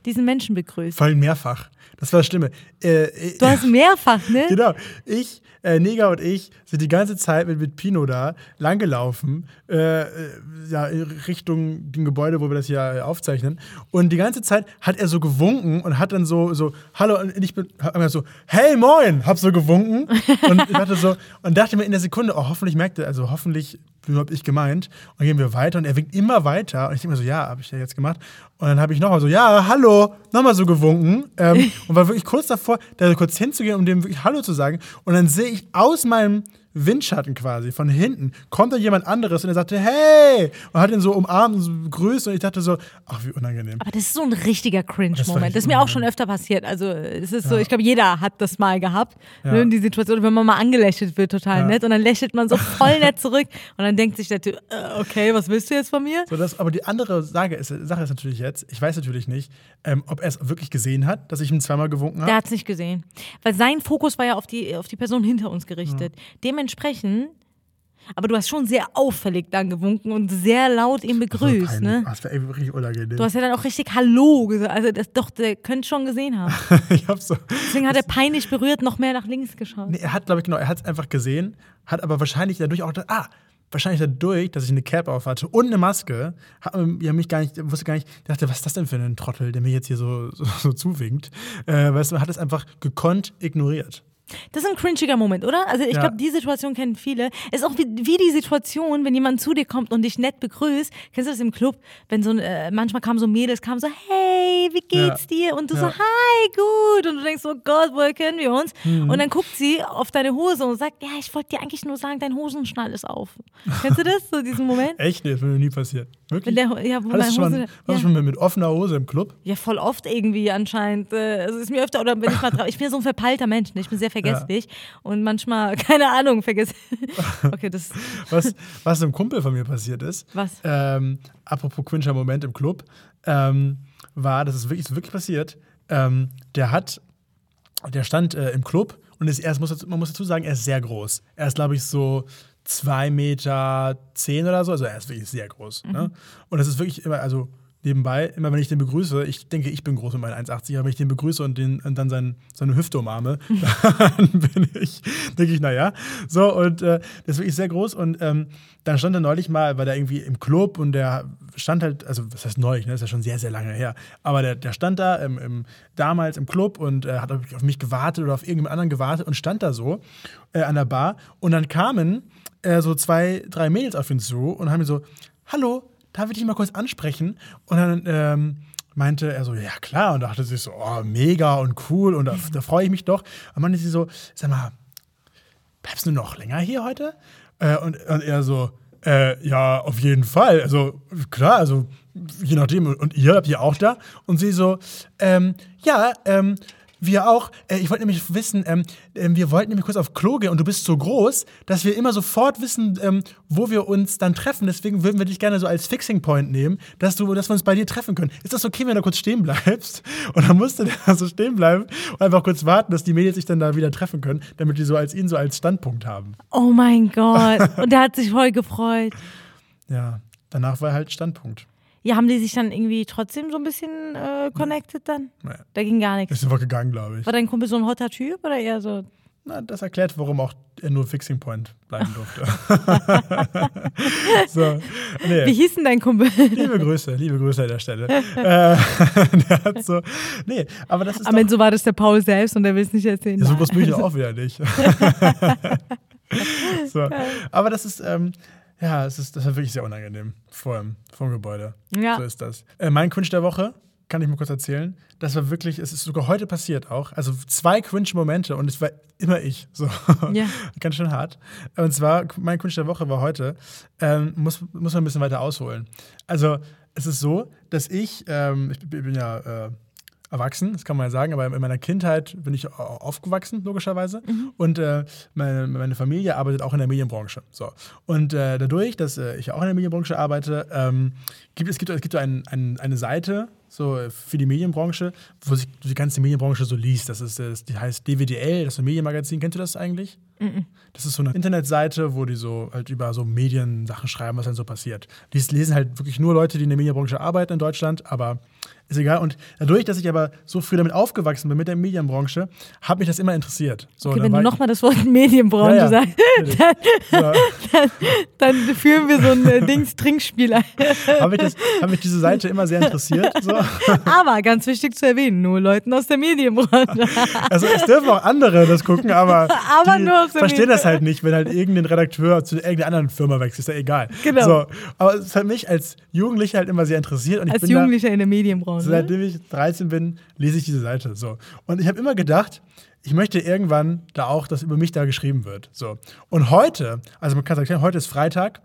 diesen Menschen begrüßt. Vor allem mehrfach. Das war das Schlimme. Äh, äh, Du hast mehrfach, ne? <laughs> Genau. Ich, äh, Neger und ich sind die ganze Zeit mit, mit Pino da langgelaufen, äh, äh, ja, in Richtung dem Gebäude, wo wir das hier äh, aufzeichnen. Und die ganze Zeit hat er so gewunken und hat dann so, so Hallo, und ich bin hab so, hey, moin, hab so gewunken. Und ich dachte so, und dachte mir in der Sekunde, oh, hoffentlich merkt er, also hoffentlich hab ich gemeint. Und gehen wir weiter und er winkt immer weiter. Und ich denke mir so, ja, habe ich ja jetzt gemacht. Und dann habe ich nochmal so, ja, hallo, nochmal so gewunken. Ähm, <laughs> und war wirklich kurz davor, da so kurz hinzugehen, um dem wirklich Hallo zu sagen. Und dann sehe ich aus meinem Windschatten quasi, von hinten, kommt da jemand anderes und er sagte, hey! Und hat ihn so umarmt und so begrüßt. Und ich dachte so, ach, wie unangenehm. Aber das ist so ein richtiger Das Cringe-Moment. richtig Das ist mir auch schon öfter passiert. Also, es ist so, ich glaube, jeder hat das mal gehabt. Ja. Ne, die Situation, wenn man mal angelächelt wird, total Ja. nett. Und dann lächelt man so voll <laughs> nett zurück. Und dann denkt sich der Typ, äh, okay, was willst du jetzt von mir? So, das, aber die andere Sage ist, Sache ist natürlich jetzt, ich weiß natürlich nicht, ähm, ob er es wirklich gesehen hat, dass ich ihm zweimal gewunken habe. Der hat es nicht gesehen. Weil sein Fokus war ja auf die, auf die Person hinter uns gerichtet. Dementsprechend, aber du hast schon sehr auffällig dann gewunken und sehr laut ihn begrüßt. ne? Ah, Das war wirklich unangenehm. Du hast ja dann auch richtig Hallo gesagt. Also, das, doch, der könnte schon gesehen haben. <laughs> ich hab so. Deswegen hat er peinlich berührt noch mehr nach links geschaut. Nee, er hat, glaube ich, genau, er hat es einfach gesehen, hat aber wahrscheinlich dadurch auch, gedacht, ah, wahrscheinlich dadurch, dass ich eine Cap auf hatte und eine Maske, hat ja mich gar nicht, wusste gar nicht, dachte, was ist das denn für ein Trottel, der mir jetzt hier so, so, so zuwinkt. Äh, weißt du, man hat es einfach gekonnt ignoriert. Das ist ein cringiger Moment, oder? Also ich Ja. glaube, die Situation kennen viele. Ist auch wie, wie die Situation, wenn jemand zu dir kommt und dich nett begrüßt. Kennst du das im Club? Wenn so ein, äh, manchmal kamen so Mädels, kamen so, hey, wie geht's dir? Und du so, Ja. hi, gut. Und du denkst so, Gott, woher kennen wir uns? Mhm. Und dann guckt sie auf deine Hose und sagt, ja, ich wollte dir eigentlich nur sagen, dein Hosenschnall ist auf. Kennst du das, so diesen Moment? <laughs> Echt? Nee, das ist mir nie passiert. Wirklich? Der, ja, wo Hattest du schon, ja. schon mit offener Hose im Club? Ja, voll oft irgendwie anscheinend. Äh, Also ist mir öfter, oder wenn ich mal drauf. Ich bin ja so ein verpeilter Mensch, ne? ich bin sehr vergesslich. Und manchmal, <laughs> keine Ahnung, vergesse. <laughs> Okay, das. Was, was einem Kumpel von mir passiert ist, Was? ähm, apropos Quinscher Moment im Club, ähm, war, das ist wirklich, ist wirklich passiert, ähm, der hat, der stand äh, im Club und ist erst, muss, man muss dazu sagen, er ist sehr groß. Er ist, glaube ich, so zwei Meter zehn oder so, also er ist wirklich sehr groß. Ne? Und das ist wirklich immer, also nebenbei, immer wenn ich den begrüße, ich denke, ich bin groß mit meinen 1,80, aber wenn ich den begrüße und, den, und dann sein, seine Hüfte umarme, <laughs> <laughs> dann bin ich, denke ich, naja. So, und äh, der ist wirklich sehr groß und ähm, dann stand er neulich mal, war der irgendwie im Club und der stand halt, also was heißt neulich, ne? das ist ja schon sehr, sehr lange her, aber der, der stand da im, im, damals im Club und äh, hat auf mich gewartet oder auf irgendjemand anderen gewartet und stand da so äh, an der Bar und dann kamen äh, so zwei, drei Mädels auf ihn zu und haben mir so, hallo, darf ich dich mal kurz ansprechen? Und dann ähm, meinte er so, ja klar, und dachte sich so, oh, mega und cool und da, da freue ich mich doch. Und meinte sie so, sag mal, bleibst du noch länger hier heute? Äh, und, und er so, äh, ja, auf jeden Fall. Also klar, also je nachdem. Und ihr habt ihr auch da? Und sie so, ähm, ja, ähm, Wir auch. Äh, ich wollte nämlich wissen, ähm, äh, wir wollten nämlich kurz auf Klo gehen und du bist so groß, dass wir immer sofort wissen, ähm, wo wir uns dann treffen. Deswegen würden wir dich gerne so als Fixing Point nehmen, dass, du, dass wir uns bei dir treffen können. Ist das okay, wenn du kurz stehen bleibst? <laughs> Und dann musste der so stehen bleiben und einfach kurz warten, dass die Mädels sich dann da wieder treffen können, damit die so als ihn so als Standpunkt haben. Oh mein <laughs> Gott. Und der hat sich voll gefreut. Ja, danach war halt Standpunkt. Ja, haben die sich dann irgendwie trotzdem so ein bisschen äh, connected dann? Naja. Da ging gar nichts. Ist einfach gegangen, glaube ich. War dein Kumpel so ein hotter Typ oder eher so? Na, das erklärt, warum auch er nur Fixing Point bleiben <laughs> durfte. <laughs> so, nee. Wie hieß denn dein Kumpel? Liebe Grüße, liebe Grüße an der Stelle. <laughs> äh, der hat so, nee, aber das ist Am Ende so war das der Paul selbst und der will es nicht erzählen. Ja, so groß bin ich auch wieder nicht. so. Aber das ist, ähm, ja, es ist, das war wirklich sehr unangenehm vor dem, vor dem Gebäude. Ja. So ist das. Äh, mein Cringe der Woche, kann ich mal kurz erzählen. Das war wirklich, es ist sogar heute passiert auch. Also zwei Cringe-Momente und es war immer ich. So. Ja. <laughs> Ganz schön hart. Und zwar, mein Cringe der Woche war heute, ähm, muss, muss man ein bisschen weiter ausholen. Also, es ist so, dass ich, ähm, ich bin ja äh, erwachsen, das kann man ja sagen, aber in meiner Kindheit bin ich au- aufgewachsen, logischerweise. Und äh, meine, meine Familie arbeitet auch in der Medienbranche. So. Und äh, dadurch, dass äh, ich auch in der Medienbranche arbeite, ähm, gibt es gibt, es gibt ein, ein, eine Seite so äh, für die Medienbranche, wo sich die ganze Medienbranche so liest. Das ist, das, die heißt DWDL, das ist ein Medienmagazin. Kennt ihr das eigentlich? Das ist so eine Internetseite, wo die so halt über so Mediensachen schreiben, was dann so passiert. Dies lesen halt wirklich nur Leute, die in der Medienbranche arbeiten in Deutschland, aber ist egal. Und dadurch, dass ich aber so früh damit aufgewachsen bin mit der Medienbranche, hat mich das immer interessiert. So, Okay, dann wenn du nochmal das Wort <laughs> Medienbranche Ja, ja, sagst, dann, so, <laughs> dann führen wir so ein äh, Dings-Trinkspiel ein. habe ich, das- hat mich diese Seite immer sehr interessiert. So. <laughs> Aber ganz wichtig zu erwähnen, nur Leuten aus der Medienbranche. Also es dürfen auch andere das gucken, aber, Aber die verstehen das halt nicht, wenn halt irgendein Redakteur zu irgendeiner anderen Firma wechselt. Ist ja egal. Genau. So, aber es hat mich als Jugendlicher halt immer sehr interessiert. Und Als Jugendlicher in der Da, Medienbranche. seitdem ich 13 bin, lese ich diese Seite. So. Und ich habe immer gedacht, ich möchte irgendwann da auch, dass über mich da geschrieben wird. So. Und heute, also man kann sagen, heute ist Freitag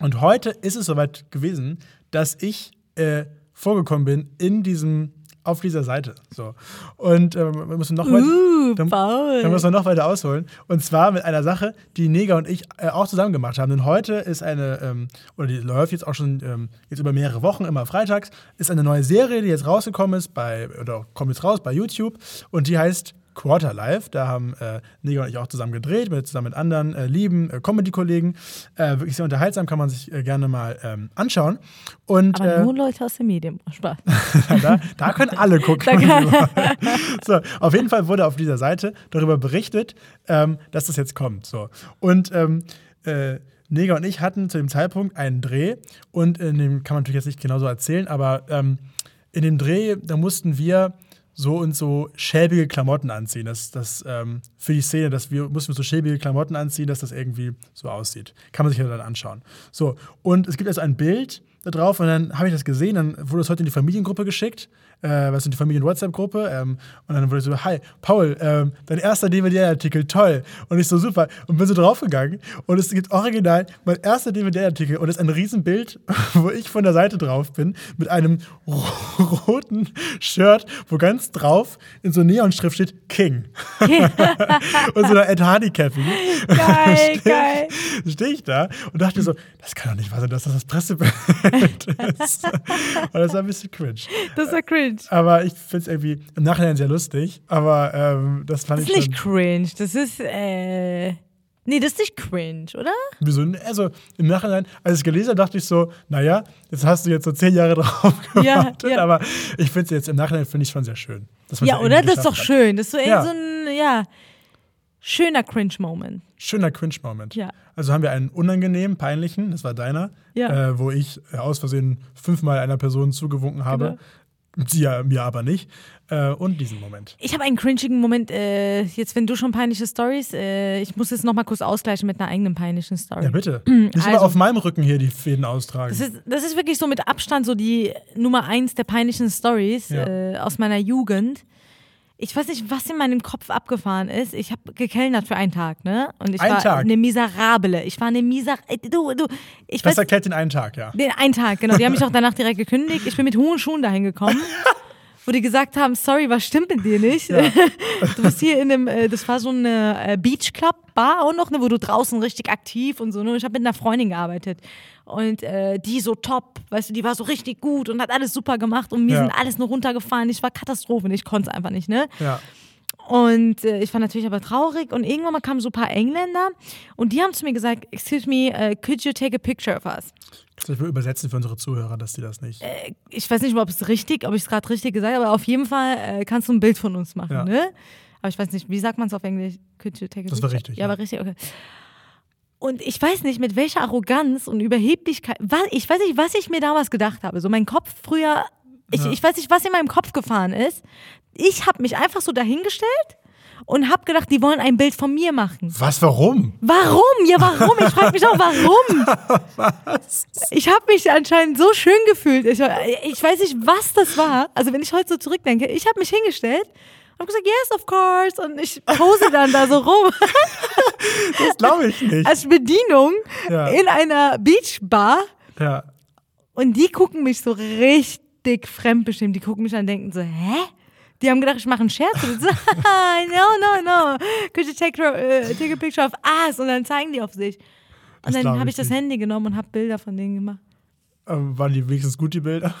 und heute ist es soweit gewesen, dass ich äh, vorgekommen bin in diesem auf dieser Seite. So. Und ähm, wir müssen noch weit, Uh, dann, Paul. dann müssen wir noch weiter ausholen. Und zwar mit einer Sache, die Neger und ich äh, auch zusammen gemacht haben. Denn heute ist eine, ähm, oder die läuft jetzt auch schon ähm, jetzt über mehrere Wochen, immer freitags, ist eine neue Serie, die jetzt rausgekommen ist, bei, oder kommt jetzt raus bei YouTube. Und die heißt Quarter Life. Da haben äh, Neger und ich auch zusammen gedreht, mit, zusammen mit anderen äh, lieben äh, Comedy-Kollegen. Äh, wirklich sehr unterhaltsam, kann man sich äh, gerne mal ähm, anschauen. Und, Aber äh, nur Leute aus der Medienbranche. Spaß. <laughs> da, da können alle gucken. <laughs> so, auf jeden Fall wurde auf dieser Seite darüber berichtet, ähm, dass das jetzt kommt. So. Und ähm, äh, Neger und ich hatten zu dem Zeitpunkt einen Dreh und in dem kann man natürlich jetzt nicht genauso erzählen, aber ähm, in dem Dreh, da mussten wir so und so schäbige Klamotten anziehen. Das, das ähm, für die Szene, dass wir mussten wir so schäbige Klamotten anziehen, dass das irgendwie so aussieht. Kann man sich ja dann anschauen. So, und es gibt also ein Bild da drauf und dann habe ich das gesehen, dann wurde es heute in die Familiengruppe geschickt, äh, was in die Familien-WhatsApp-Gruppe ähm, und dann wurde ich so, hi, Paul, ähm, dein erster DVD-Artikel, toll. Und ich so, super. Und bin so draufgegangen und es gibt original mein erster DVD-Artikel und es ist ein Riesenbild, <laughs> wo ich von der Seite drauf bin, mit einem <laughs> roten Shirt, wo ganz drauf in so Neonschrift steht King. <laughs> und so einer Ed Hardy-Cappy. Geil, Stehe geil. ich- stehe ich da und dachte so, das kann doch nicht wahr sein, dass das das Pressebild ist. Und das war ein bisschen cringe. Das war cringe. Aber ich finde es irgendwie im Nachhinein sehr lustig. Aber ähm, das fand Das ich ist schon. nicht cringe. Das ist, äh. Nee, das ist nicht cringe, oder? Wieso? Also im Nachhinein, als ich es gelesen habe, dachte ich so, naja, jetzt hast du jetzt so zehn Jahre <laughs> drauf Ja, gewartet. ja. Aber ich finde es jetzt im Nachhinein finde ich schon sehr schön. Ja, oder? Das ist doch hat. schön. Das ist so, Ja. so ein, ja, schöner Cringe-Moment. Schöner Cringe-Moment. Ja. Also haben wir einen unangenehmen, peinlichen, das war deiner, Ja. äh, wo ich äh, aus Versehen fünfmal einer Person zugewunken habe. Sie ja, mir aber nicht. Äh, und diesen Moment. Ich habe einen cringigen Moment, äh, jetzt wenn du schon peinliche Stories, äh, ich muss es nochmal kurz ausgleichen mit einer eigenen peinlichen Story. Ja, bitte. <clears throat> Nicht immer Also- auf meinem Rücken hier die Fäden austragen. Das ist, das ist wirklich so mit Abstand so die Nummer eins der peinlichen Stories Ja. äh, aus meiner Jugend. Ich weiß nicht, was in meinem Kopf abgefahren ist. Ich habe gekellnert für einen Tag, ne? Und ich Ein war Tag? eine Miserable. Ich war eine Miserable. Du, du, ich das weiß, erklärt den einen Tag, ja. den einen Tag, genau. Die haben mich auch danach direkt gekündigt. Ich bin mit hohen Schuhen dahin gekommen. <laughs> wo die gesagt haben, sorry, was stimmt mit dir nicht? Ja. <laughs> Du bist hier in einem, äh, das war so eine äh, Beach Club Bar auch noch, ne, wo du draußen richtig aktiv und so. Ne? Und ich habe mit einer Freundin gearbeitet und äh, die so top, weißt du, die war so richtig gut und hat alles super gemacht und mir Ja. sind alles nur runtergefallen. Ich war Katastrophe, und ich konnte es einfach nicht, ne? Ja. Und äh, ich war natürlich aber traurig und irgendwann mal kamen so ein paar Engländer und die haben zu mir gesagt, excuse me, uh, could you take a picture of us? Das mal übersetzen für unsere Zuhörer, dass die das nicht. Ich weiß nicht, ob es richtig, ob ich es gerade richtig gesagt habe, aber auf jeden Fall äh, kannst du ein Bild von uns machen, Ja. ne? Aber ich weiß nicht, wie sagt man es auf Englisch? Could you take a Das war picture? richtig, Ja, ja. war richtig, okay. Und ich weiß nicht, mit welcher Arroganz und Überheblichkeit, wa- ich weiß nicht, was ich mir damals gedacht habe. So mein Kopf früher, ich, Ja. ich weiß nicht, was in meinem Kopf gefahren ist. Ich habe mich einfach so dahingestellt und habe gedacht, die wollen ein Bild von mir machen. Was, warum? Warum? Ja, warum? Ich frage mich auch, warum? <laughs> Ich habe mich anscheinend so schön gefühlt. Ich, ich weiß nicht, was das war. Also wenn ich heute so zurückdenke, ich habe mich hingestellt und gesagt, yes, of course. Und ich pose dann da so rum <laughs> Das glaube ich nicht. als Bedienung Ja. in einer Beachbar. Ja. Und die gucken mich so richtig fremdbestimmt. Die gucken mich an und denken so, hä? Die haben gedacht, ich mache einen Scherz. Und so, <laughs> no, no, no. Could you take, uh, take a picture of us? Und dann zeigen die auf sich. Das Und dann glaub habe ich das. Handy genommen und habe Bilder von denen gemacht. Ähm, waren die wenigstens gut, die Bilder?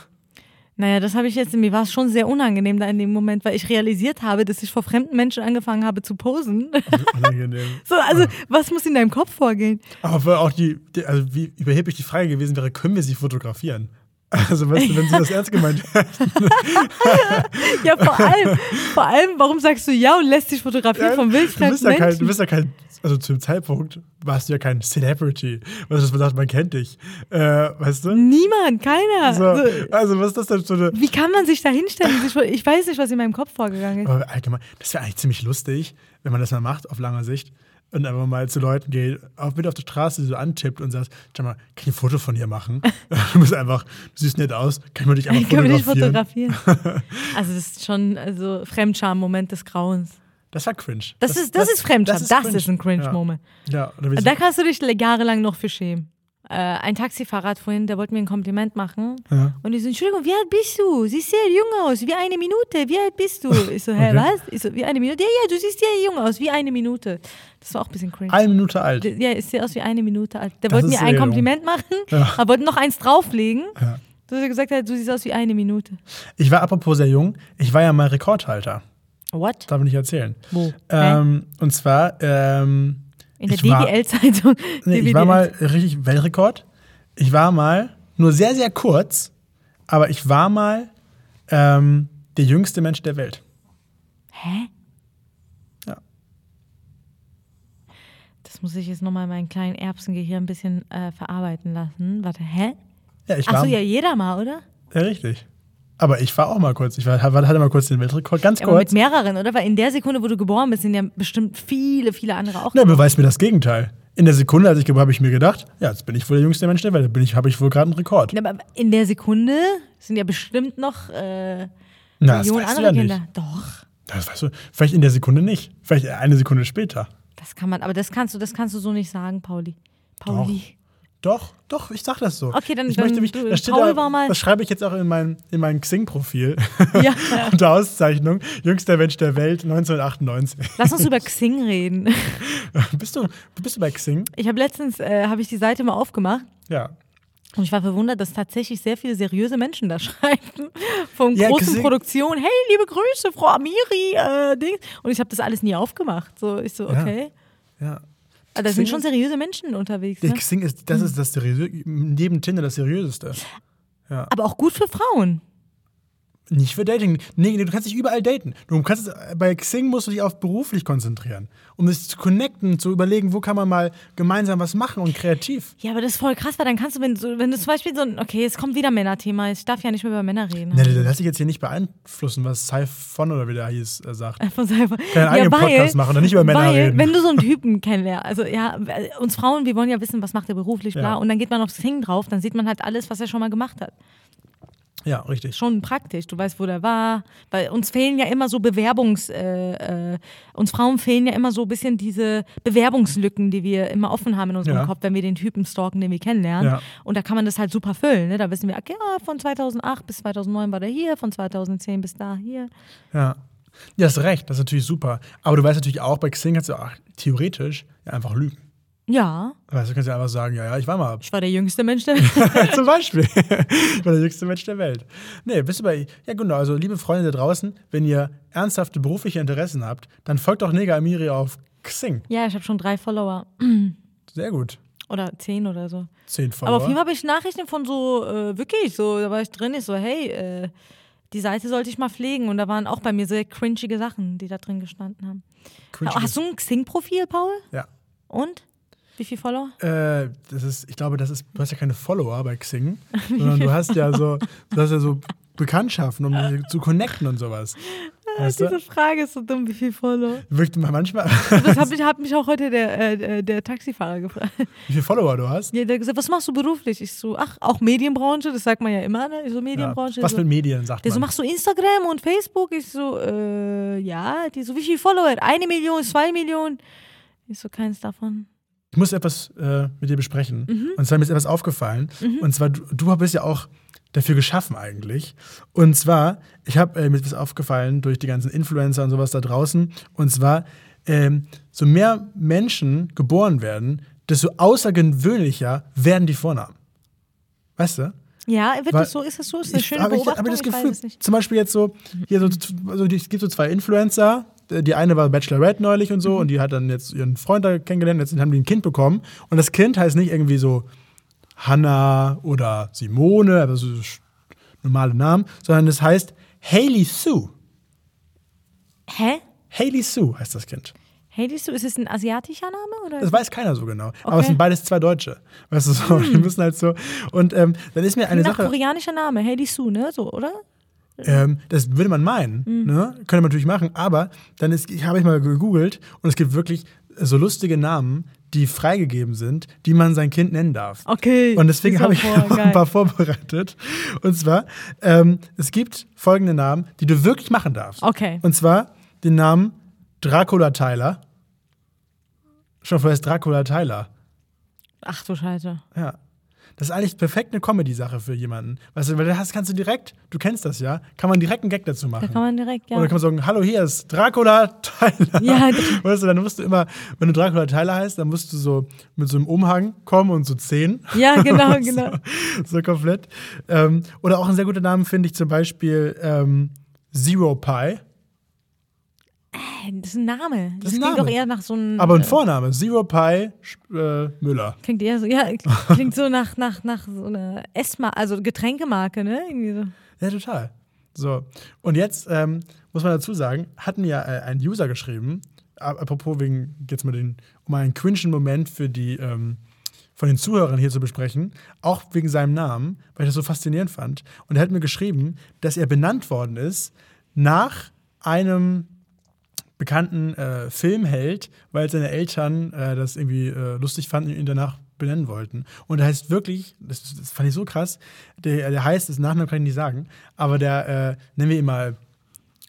Naja, das habe ich jetzt, mir war es schon sehr unangenehm da in dem Moment, weil ich realisiert habe, dass ich vor fremden Menschen angefangen habe zu posen. Unangenehm. <laughs> so, also, was muss in deinem Kopf vorgehen? Aber auch die, die, also wie überheblich die Frage gewesen wäre, können wir sie fotografieren? Also, weißt du, wenn sie das ernst gemeint hätten. <laughs> Ja, vor allem, vor allem, warum sagst du ja und lässt dich fotografieren von du wildfremden bist ja kein, du bist ja kein, also zu dem Zeitpunkt warst du ja kein Celebrity. Weißt du, dass man sagt, man kennt dich. Äh, weißt du? Niemand, keiner. So, So, also, was ist das denn so eine. wie kann man sich da hinstellen? Ich weiß nicht, was in meinem Kopf vorgegangen ist. Aber allgemein, das wäre eigentlich ziemlich lustig, wenn man das mal macht, auf lange Sicht. Und einfach mal zu Leuten geht, auch mit auf der Straße so antippt und sagt, schau mal, kann ich ein Foto von dir machen? <laughs> du bist einfach, du siehst nett aus, kann mal dich einfach Können wir nicht fotografieren? fotografieren? Also, das ist schon also Fremdscham-Moment des Grauens. Das war cringe. Das, ist, das, ist Fremdscham. Das ist, ein Cringe-Moment. Ja, ja Da kannst du dich jahrelang noch für schämen. Äh, ein Taxifahrer vorhin, der wollte mir ein Kompliment machen. Ja. Und ich so, Entschuldigung, wie alt bist du? Siehst sehr jung aus, wie eine Minute. Wie alt bist du? Ich so, hä, Okay. was? Ich so, wie eine Minute? Ja, ja, du siehst sehr jung aus, wie eine Minute. Das war auch ein bisschen cringe. Eine Minute alt. Ja, ich sehe aus wie eine Minute alt. Der Das wollte mir ein jung. Kompliment machen, Ja. aber wollte noch eins drauflegen. Ja. Dass er gesagt hat, du siehst aus wie eine Minute. Ich war apropos sehr jung, ich war ja mal Rekordhalter. What? Darf ich nicht erzählen. Wo? Ähm, und zwar, ähm, In der DWL-Zeitung. <laughs> nee, ich war mal richtig Weltrekord. Ich war mal, nur sehr, sehr kurz, aber ich war mal ähm, der jüngste Mensch der Welt. Hä? Ja. Das muss ich jetzt nochmal in meinen kleinen Erbsengehirn ein bisschen äh, verarbeiten lassen. Warte, hä? Ja, ich war. Achso, ja, jeder mal, oder? Ja, richtig. Aber ich war auch mal kurz. Ich war, hatte mal kurz den Weltrekord, ganz Ja, aber mit kurz. mehreren, oder? Weil in der Sekunde, wo du geboren bist, sind ja bestimmt viele, viele andere auch. Ne, beweist mir das Gegenteil. In der Sekunde, als ich geboren habe ich mir gedacht, ja, jetzt bin ich wohl der jüngste Mensch der Welt. Bin ich, habe ich wohl gerade einen Rekord. Ja, aber in der Sekunde sind ja bestimmt noch äh, Na, Millionen andere ja Kinder. nicht. Doch. Das weißt du. Vielleicht in der Sekunde nicht. Vielleicht eine Sekunde später. Das kann man, aber das kannst du, das kannst du so nicht sagen, Pauli. Pauli. Doch, doch, ich sag das so. Okay, dann- ich dann möchte mich, du- das, steht Paul da, mal- das schreibe ich jetzt auch in mein, in mein Xing-Profil. Ja. <laughs> Unter Auszeichnung, jüngster Mensch der Welt 1998. Lass uns über Xing reden. <laughs> bist, du, bist du bei Xing? Ich habe letztens, äh, habe ich die Seite mal aufgemacht Ja. und ich war verwundert, dass tatsächlich sehr viele seriöse Menschen da <laughs> schreiben. Von Ja, großen Xing- Produktionen. Hey, liebe Grüße, Frau Amiri, äh, Dings. Und ich habe das alles nie aufgemacht. So, ich so, Ja. okay. ja. Aber da sind schon seriöse Menschen unterwegs. Ne? Xing ist, das ist das seriöse, neben Tinder das seriöseste. Ja. Aber auch gut für Frauen. Nicht für Dating. Nee, du kannst dich überall daten. Du kannst bei Xing musst du dich auf beruflich konzentrieren, um dich zu connecten, zu überlegen, wo kann man mal gemeinsam was machen und kreativ. Ja, aber das ist voll krass, weil dann kannst du, wenn, du- wenn du zum Beispiel so ein, okay, jetzt kommt wieder Männerthema, ich darf ja nicht mehr über Männer reden. Nee, nee, lass dich jetzt hier nicht beeinflussen, was Saifon oder wie der hieß, äh, sagt. Von selber. Keinen eigenen Podcast machen und nicht über Männer weil, reden. Wenn du so einen Typen kennenlernst, also ja, uns Frauen, wir wollen ja wissen, was macht er beruflich, bla, Ja. und dann geht man auf Xing drauf, dann sieht man halt alles, was er schon mal gemacht hat. Ja, richtig. Schon praktisch. Du weißt, wo der war. Weil uns fehlen ja immer so Bewerbungs, äh, äh, uns Frauen fehlen ja immer so ein bisschen diese Bewerbungslücken, die wir immer offen haben in unserem Ja. Kopf, wenn wir den Typen stalken, den wir kennenlernen. Ja. Und da kann man das halt super füllen. Ne? Da wissen wir, okay, ja, von 2008 bis 2009 war der hier, von 2010 bis da hier. Ja. Ja, hast recht, das ist natürlich super. Aber du weißt natürlich auch, bei Xing kannst du auch theoretisch einfach lügen. Ja, Weißt du, kannst ja einfach sagen, ja, ja, ich war mal ich war der jüngste Mensch der <laughs> Welt. Zum Beispiel. ich war der jüngste Mensch der Welt. Nee, bist du bei. Ja, genau. Also, liebe Freunde da draußen, wenn ihr ernsthafte berufliche Interessen habt, dann folgt doch Nega Amiri auf Xing. ja, ich habe schon drei Follower. Sehr gut. Oder zehn oder so. Zehn Follower. Aber auf jeden Fall habe ich Nachrichten von so, äh, wirklich, so, da war ich drin, ich so, hey, äh, die Seite sollte ich mal pflegen. Und da waren auch bei mir sehr cringige Sachen, die da drin gestanden haben. Cringy. Hast du ein Xing-Profil, Paul? Ja. Und? Wie viele Follower? Äh, das ist, ich glaube, das ist, du hast ja keine Follower bei Xing, <laughs> sondern du hast ja so, du hast ja so Bekanntschaften, um zu connecten und sowas. Weißt Diese du? Frage ist so dumm, wie viele Follower? Wirkt man manchmal, Das hat mich, <laughs> hat mich auch heute der, äh, der Taxifahrer gefragt. wie viele Follower du hast. Ja, der hat gesagt, was machst du beruflich? Ich so, ach, auch Medienbranche, das sagt man ja immer, ne? Ich so, Ja. Medienbranche. Was so, mit Medien, sagt Der so, man. machst du Instagram und Facebook? Ich so, äh, ja. Die so, wie viele Follower? Eine Million, zwei Millionen? Ich so, keins davon. Ich muss etwas äh, mit dir besprechen. Mhm. Und zwar mir ist etwas aufgefallen. Und zwar, du, du bist ja auch dafür geschaffen eigentlich. Und zwar, ich habe äh, mir etwas aufgefallen durch die ganzen Influencer und sowas da draußen. Und zwar, ähm, so mehr Menschen geboren werden, desto außergewöhnlicher werden die Vornamen. Weißt du? Ja, wird Weil- das so? Ist das so? Ist das eine Ich schöne habe ich, Beobachtung? ich das Ich weiß Gefühl, zum Beispiel jetzt so, hier so, also es gibt so zwei Influencer, die eine war Bachelorette neulich und so Mhm. und die hat dann jetzt ihren Freund da kennengelernt, jetzt haben die ein Kind bekommen und das Kind heißt nicht irgendwie so Hannah oder Simone, also normale Namen, sondern es heißt Hailey Sue. Hä? Hailey Sue heißt das Kind. Siehst du, ist es ein asiatischer Name? Oder? Das weiß keiner so genau. Aber Okay. es sind beides zwei Deutsche. Weißt du so, die müssen halt so. Und ähm, dann ist mir eine Nach Sache. koreanischer Name, Heidi Su, ne? So, oder? Ähm, das würde man meinen, Mhm. ne? könnte man natürlich machen, aber dann habe ich mal gegoogelt und es gibt wirklich so lustige Namen, die freigegeben sind, die man sein Kind nennen darf. Okay. Und deswegen habe ich <laughs> vor, ein paar vorbereitet. Und zwar, ähm, es gibt folgende Namen, die du wirklich machen darfst. Okay. Und zwar den Namen Dracula Tyler. Schon vorher ist Dracula Tyler. Ach du Scheiße. Ja. Das ist eigentlich perfekt eine Comedy-Sache für jemanden. Weißt du, weil das kannst du direkt, du kennst das ja, kann man direkt einen Gag dazu machen. Da kann man direkt, ja. Oder kann man sagen, hallo, hier ist Dracula Tyler. Ja, <laughs> weißt du, dann musst du immer, wenn du Dracula Tyler heißt, dann musst du so mit so einem Umhang kommen und so zehn. ja, genau, <laughs> genau. so, so komplett. Ähm, oder auch ein sehr guter Name finde ich zum Beispiel ähm, Zero Pie. Das ist ein Name. Das, ein klingt Name. doch eher nach so einem. Aber ein äh, Vorname, Zero Pie äh, Müller. Klingt eher so, ja, <laughs> klingt so nach, nach, nach so einer Essma, also Getränkemarke, ne? So. Ja, total. So, und jetzt ähm, muss man dazu sagen, hatten ja äh, ein User geschrieben, ap- apropos wegen, jetzt mal den, um einen cringen Moment für die, ähm, von den Zuhörern hier zu besprechen, auch wegen seinem Namen, weil ich das so faszinierend fand. Und er hat mir geschrieben, dass er benannt worden ist nach einem bekannten äh, Filmheld, weil seine Eltern äh, das irgendwie äh, lustig fanden und ihn danach benennen wollten. Und er heißt wirklich, das, das fand ich so krass, der, der heißt, das Nachnamen kann ich nicht sagen, aber der, äh, nennen wir ihn mal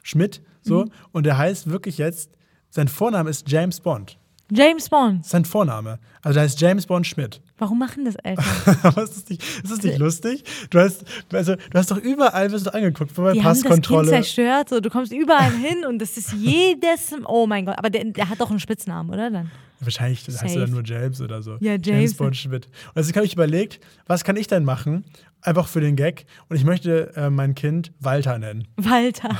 Schmidt, so, und der heißt wirklich jetzt, sein Vorname ist James Bond. James Bond. Sein Vorname. Also der heißt James Bond Schmidt. Warum machen das Eltern? Aber <laughs> ist das nicht, ist das nicht lustig? Du hast, also, du hast doch überall wirst du angeguckt, bei Die haben das Kind Passkontrolle. zerstört. So, du kommst überall hin und das ist <laughs> jedes. Oh mein Gott. Aber der, der hat doch einen Spitznamen, oder dann? Wahrscheinlich heißt Safe. er dann nur James oder so. Ja, James. Bond Schmidt. Und deswegen habe ich überlegt, was kann ich denn machen? Einfach für den Gag. Und ich möchte äh, mein Kind Walter nennen. <laughs> Walter.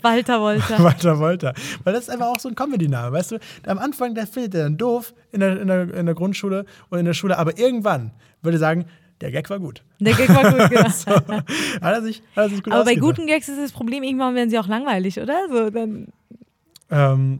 Walter Wolter. <laughs> Walter Wolter. Weil das ist einfach auch so ein Comedy-Name. Weißt du, am Anfang, der findet er dann doof in der, in, der, in der Grundschule und in der Schule. Aber irgendwann würde er sagen, der Gag war gut. Der Gag war gut, <laughs> genau. Hat er sich, hat er sich gut Aber bei guten Gags ist das Problem, irgendwann werden sie auch langweilig, oder? So, dann, Ähm,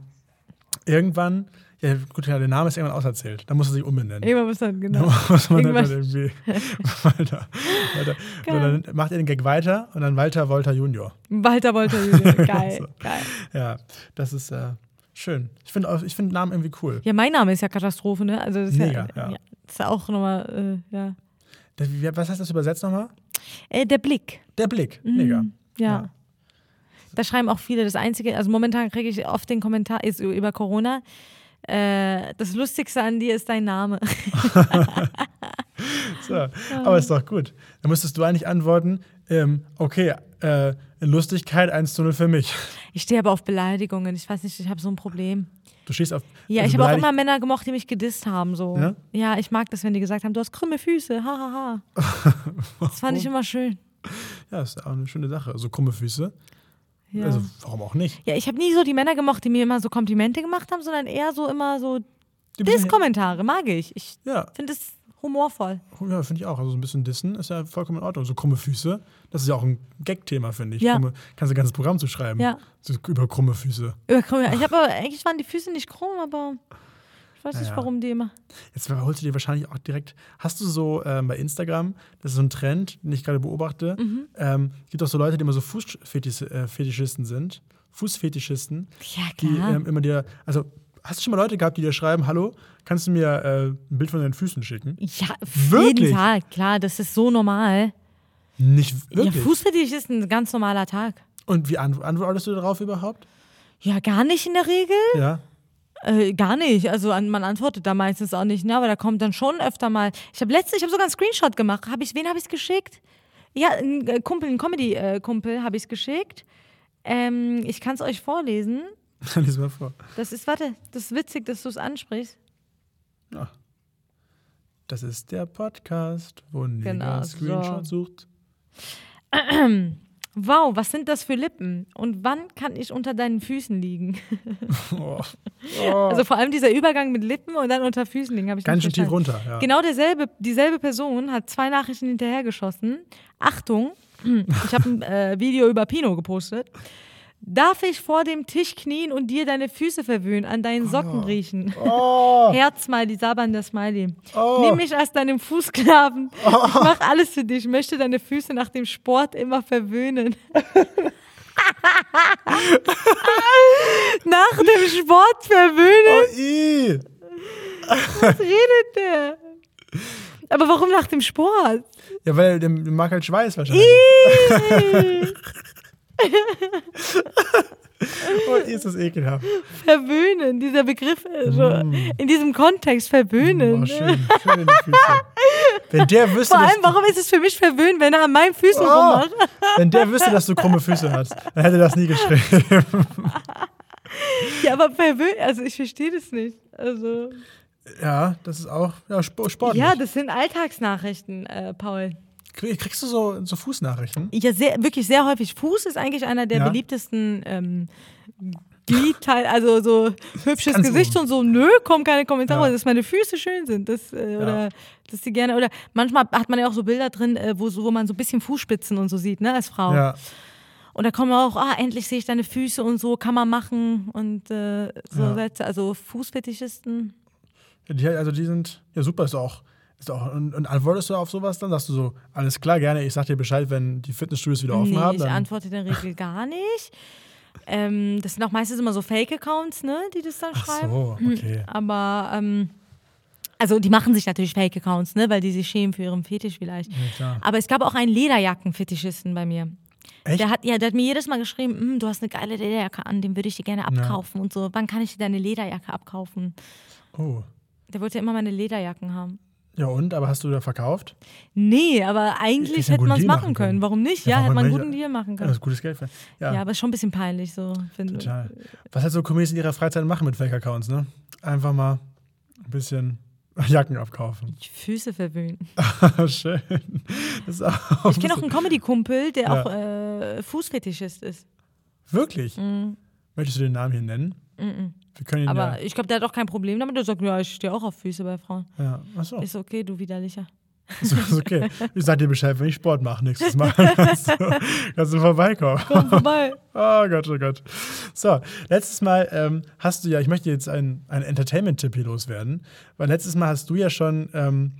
irgendwann, ja gut, ja, der Name ist irgendwann auserzählt. Da muss er sich umbenennen. irgendwann muss dann, Da genau. muss man dann Irgendwann- irgendwie <laughs> Walter. Walter. So, dann macht er den Gag weiter und dann Walter Wolter Junior. Walter Wolter Junior. <laughs> Geil, So. geil. Ja, das ist äh, schön. Ich finde ich find Namen irgendwie cool. Ja, mein Name ist ja Katastrophe, ne? Also das ist Mega, ja, ja. ist ja auch nochmal, äh, ja. Was heißt das übersetzt nochmal? Äh, der Blick. Der Blick, mega. Ja. Ja. Da schreiben auch viele das Einzige, also momentan kriege ich oft den Kommentar ist über Corona. Äh, das Lustigste an dir ist dein Name. <laughs> So. Aber ist doch gut. Dann müsstest du eigentlich antworten, ähm, okay, äh, in Lustigkeit 1 zu 0 für mich. Ich stehe aber auf Beleidigungen. Ich weiß nicht, ich habe so ein Problem. Du stehst auf. Ja, also ich habe auch immer Männer gemocht, die mich gedisst haben. So. Ja? Ja? ich mag das, wenn die gesagt haben, du hast krümme Füße. Ha, ha, ha. <laughs> Das fand ich immer schön. Ja, ist auch eine schöne Sache. So krumme Füße. Ja, Also, warum auch nicht? ja ich habe nie so die Männer gemocht, die mir immer so Komplimente gemacht haben, sondern eher so immer so Diss-Kommentare. Mag ich. Ich Ja, finde es humorvoll. ja finde ich auch. Also, so ein bisschen Dissen ist ja vollkommen in Ordnung. So krumme Füße, das ist ja auch ein Gag-Thema, finde ich. Ja. Krumme, kannst du ein ganzes Programm zu schreiben. Ja. So über krumme Füße. Über krumme- Ich habe aber, eigentlich waren die Füße nicht krumm, aber ich weiß nicht, Naja. warum die immer. Jetzt holst du dir wahrscheinlich auch direkt. Hast du so ähm, bei Instagram, das ist so ein Trend, den ich gerade beobachte, Mhm. ähm, gibt auch so Leute, die immer so Fußfetischisten äh, sind. Fußfetischisten. Ja, die klar. ähm, immer dir, also hast du schon mal Leute gehabt, die dir schreiben, hallo, kannst du mir äh, ein Bild von deinen Füßen schicken? ja, Wirklich? jeden Tag, klar, das ist so normal. Nicht wirklich. Ja, Fußfetisch ist ein ganz normaler Tag. Und wie ant antwortest du darauf überhaupt? Ja, gar nicht in der Regel. Ja. Äh, gar nicht. Also an, man antwortet da meistens auch nicht, ne? aber da kommt dann schon öfter mal. Ich habe letztens, ich habe sogar einen Screenshot gemacht. Hab ich, wen habe ich es geschickt? Ja, ein äh, Kumpel, ein Comedy-Kumpel habe ich es geschickt. Ähm, ich kann es euch vorlesen. <laughs> Lies mal vor. Das ist, warte, das ist witzig, dass du es ansprichst. Das ist der Podcast, wo Nigger Genau, Screenshot so. sucht. <clears throat> Wow, was sind das für Lippen? Und wann kann ich unter deinen Füßen liegen? <laughs> Oh. Also vor allem dieser Übergang mit Lippen und dann unter Füßen liegen, habe ich Ganz schön tief runter. Ja. Genau derselbe, dieselbe Person hat zwei Nachrichten hinterhergeschossen. Achtung, <clears throat> ich habe ein äh, Video über Pino gepostet. Darf ich vor dem Tisch knien und dir deine Füße verwöhnen, an deinen Socken riechen? Oh, <laughs> Herz-Smiley, sabernder Smiley. Oh. Nimm mich als deinem Fußsklaven. <laughs> Ich mach alles für dich. Ich möchte deine Füße nach dem Sport immer verwöhnen. <laughs> nach dem Sport verwöhnen? oh. Was redet der? Aber warum nach dem Sport? Ja, weil der mag halt Schweiß wahrscheinlich. <laughs> Oh, ist das ekelhaft. verwöhnen, dieser Begriff, also in diesem Kontext verwöhnen. Oh, schön, schöne Füße. <laughs> Wenn der wüsste, Vor allem, warum ist es für mich verwöhnen, wenn er an meinen Füßen Oh. rummacht? wenn der wüsste, dass du krumme Füße hast, dann hätte er das nie geschrieben. <laughs> Ja, aber verwöhnen, also ich verstehe das nicht. Also, Ja, das ist auch ja, Sp- sportlich. ja, das sind Alltagsnachrichten, äh, Paul. Krieg- Kriegst du so, so Fußnachrichten? Ja, sehr, wirklich sehr häufig. Fuß ist eigentlich einer der Ja. beliebtesten ähm, Gliedteil, also so hübsches Ganz Gesicht oben. und so, nö, kommen keine Kommentare, Ja. dass meine Füße schön sind. Das, äh, Oder dass die gerne, oder manchmal hat man ja auch so Bilder drin, äh, wo, so, wo man so ein bisschen Fußspitzen und so sieht, ne, als Frau. Ja. Und da kommen auch, ah, endlich sehe ich deine Füße und so, kann man machen. Und äh, so Ja. Sätze, also Fußfetischisten. Die, also die sind, ja super, ist auch. Ist auch und, und antwortest du auf sowas dann? Sagst du so, alles klar, gerne, ich sag dir Bescheid, wenn die Fitnessstudios wieder offen nee, haben. ich Dann, antworte in der Regel <laughs> gar nicht. Ähm, das sind auch meistens immer so Fake-Accounts, ne, die das dann Ach schreiben. so, okay. Aber, ähm, also die machen sich natürlich Fake-Accounts, ne, weil die sich schämen für ihren Fetisch vielleicht. Ja. Aber es gab auch einen Lederjacken-Fetischisten bei mir. Echt? Der hat, ja, der hat mir jedes Mal geschrieben, "Hm, du hast eine geile Lederjacke an, den würde ich dir gerne abkaufen und so. Wann kann ich dir deine Lederjacke abkaufen? Oh. Der wollte immer meine Lederjacken haben. Ja, und? Aber hast du da verkauft? Nee, aber eigentlich Hätte man es machen können. können. Warum nicht? Ja, Ja, hätte man einen guten Deal machen Ja, können. das ist gutes Geld. Für. Ja, Ja, aber ist schon ein bisschen peinlich so, finde ich. total. Was halt so Comedians in ihrer Freizeit machen mit Fake-Accounts, ne? Einfach mal ein bisschen <laughs> Jacken abkaufen. Die Füße verwöhnen. <laughs> Schön. Das ist auch Ich kenne auch einen Comedy-Kumpel, der Ja. auch äh, Fußfetischist ist. Wirklich? Mhm. Möchtest du den Namen hier nennen? Können Aber ich glaube, der hat auch kein Problem damit. Der sagt, ja, ich stehe auch auf Füße bei Frauen. ja. ja. Achso, Ist okay, du widerlicher. ist, ist <laughs> okay. Ich sag dir Bescheid, wenn ich Sport mache nächstes Mal. <laughs> kannst, du, kannst du vorbeikommen. Komm vorbei. <laughs> Oh Gott, oh Gott. So, letztes Mal ähm, hast du ja, ich möchte jetzt einen, einen Entertainment-Tipp hier loswerden, weil letztes Mal hast du ja schon ähm,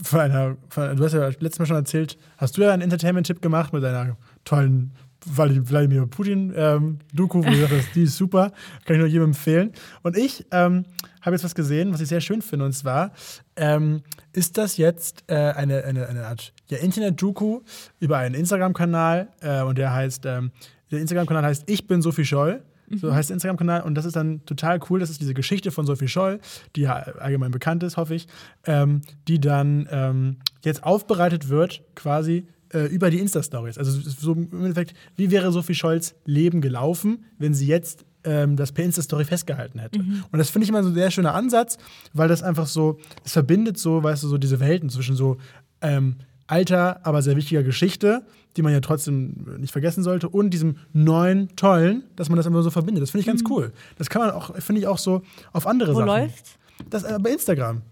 von einer, von, du hast ja letztes Mal schon erzählt, hast du ja einen Entertainment-Tipp gemacht mit deiner tollen Wladimir Putin-Doku, wo du gesagt hast, die ist super, kann ich nur jedem empfehlen. Und ich ähm, habe jetzt was gesehen, was ich sehr schön finde, und zwar ähm, ist das jetzt äh, eine, eine, eine Art ja, Internet-Doku über einen Instagram-Kanal äh, und der heißt, ähm, der Instagram-Kanal heißt Ich bin Sophie Scholl. So heißt der Instagram-Kanal und das ist dann total cool. Das ist diese Geschichte von Sophie Scholl, die ja allgemein bekannt ist, hoffe ich, ähm, die dann ähm, jetzt aufbereitet wird, quasi äh, über die Insta-Stories. Also so im Endeffekt, wie wäre Sophie Scholls Leben gelaufen, wenn sie jetzt ähm, das per Insta-Story festgehalten hätte. Und das finde ich immer so ein sehr schöner Ansatz, weil das einfach so, es verbindet so, weißt du, so diese Welten zwischen so ähm, alter, aber sehr wichtiger Geschichte, die man ja trotzdem nicht vergessen sollte, und diesem neuen, tollen, dass man das immer so verbindet. Das finde ich ganz cool. Das kann man auch, finde ich auch so auf andere Wo Sachen. läuft's? Das äh, bei Instagram.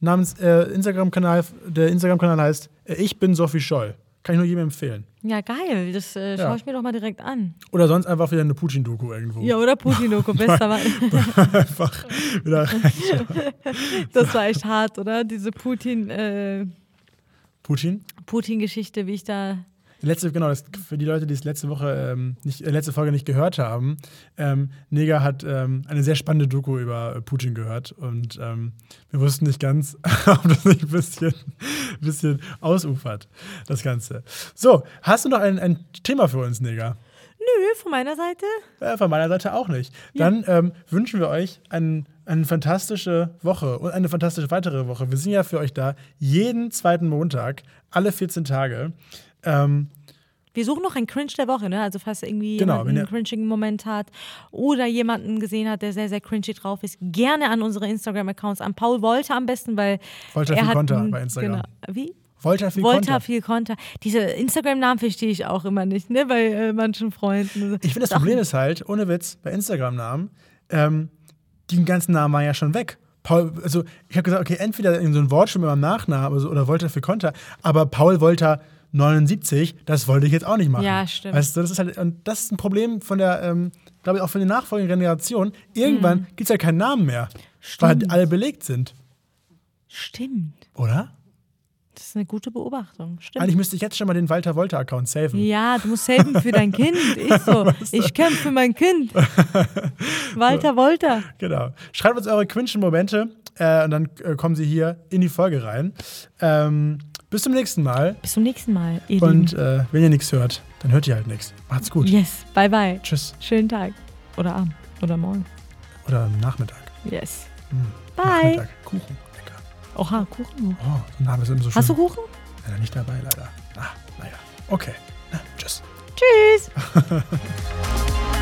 Namens äh, Instagram-Kanal, der Instagram-Kanal heißt äh, Ich bin Sophie Scholl. Kann ich nur jedem empfehlen. Ja, geil. Das äh, Ja. schaue ich mir doch mal direkt an. Oder sonst einfach wieder eine Putin-Doku irgendwo. Ja, oder Putin-Doku, <laughs> bester Mann. <laughs> einfach wieder <laughs> rein. Das war echt hart, oder? Diese Putin, äh, Putin? Putin-Geschichte, wie ich da. Letzte, genau, das, für die Leute, die es letzte Woche, ähm, nicht, äh, letzte Folge nicht gehört haben, ähm, Neger hat ähm, eine sehr spannende Doku über äh, Putin gehört und ähm, wir wussten nicht ganz, <laughs> ob das nicht ein bisschen, <laughs> bisschen ausufert, das Ganze. So, hast du noch ein, ein Thema für uns, Neger? Nö, von meiner Seite. Äh, von meiner Seite auch nicht. Dann ähm, wünschen wir euch einen, eine fantastische Woche und eine fantastische weitere Woche. Wir sind ja für euch da jeden zweiten Montag, alle 14 Tage. Ähm, Wir suchen noch einen Cringe der Woche, ne? Also falls irgendwie Genau, einen cringigen Moment hat oder jemanden gesehen hat, der sehr, sehr cringy drauf ist, gerne an unsere Instagram-Accounts, an Paul Wolter am besten, weil Volta er viel hat Konter bei Instagram. Genau. Wie? Volta viel Volta Konter. viel Konter. Diese Instagram-Namen verstehe ich auch immer nicht, ne? Bei äh, manchen Freunden. Ich finde, das auch- Problem ist halt, ohne Witz, bei Instagram-Namen, ähm, die ganzen Namen waren ja schon weg. Paul, also ich habe gesagt, okay, entweder in so ein Wortspiel mit meinem Nachnamen also, oder Volta für Konter, aber Paul Volta 79, das wollte ich jetzt auch nicht machen. Ja, stimmt. Weißt du, das ist halt, und das ist ein Problem von der, ähm, glaube ich, auch von den nachfolgenden Generationen. Irgendwann gibt es halt keinen Namen mehr, weil Mhm. Stimmt. alle belegt sind, Stimmt. oder? Das ist eine gute Beobachtung. Stimmt. Eigentlich müsste ich jetzt schon mal den Walter Volta-Account saven. Ja, du musst helfen für dein Kind. <laughs> Ich so. Ich kämpfe für mein Kind. <laughs> Walter Wolter. Genau. Schreibt uns eure quinschen Momente äh, und dann äh, kommen sie hier in die Folge rein. Ähm, bis zum nächsten Mal. Bis zum nächsten Mal, ihr Und äh, wenn ihr nichts hört, dann hört ihr halt nichts. Macht's gut. Yes. Bye, bye. Tschüss. Schönen Tag. Oder Abend. Oder morgen. Oder Nachmittag. Yes. Hm, Bye. Nachmittag. Kuchen. Lecker. Oha, Kuchen. Oh, so ein Name ist immer so schön. Hast du Kuchen? Leider nicht dabei, leider. Ah, naja. Okay. Na, tschüss. Tschüss. <laughs>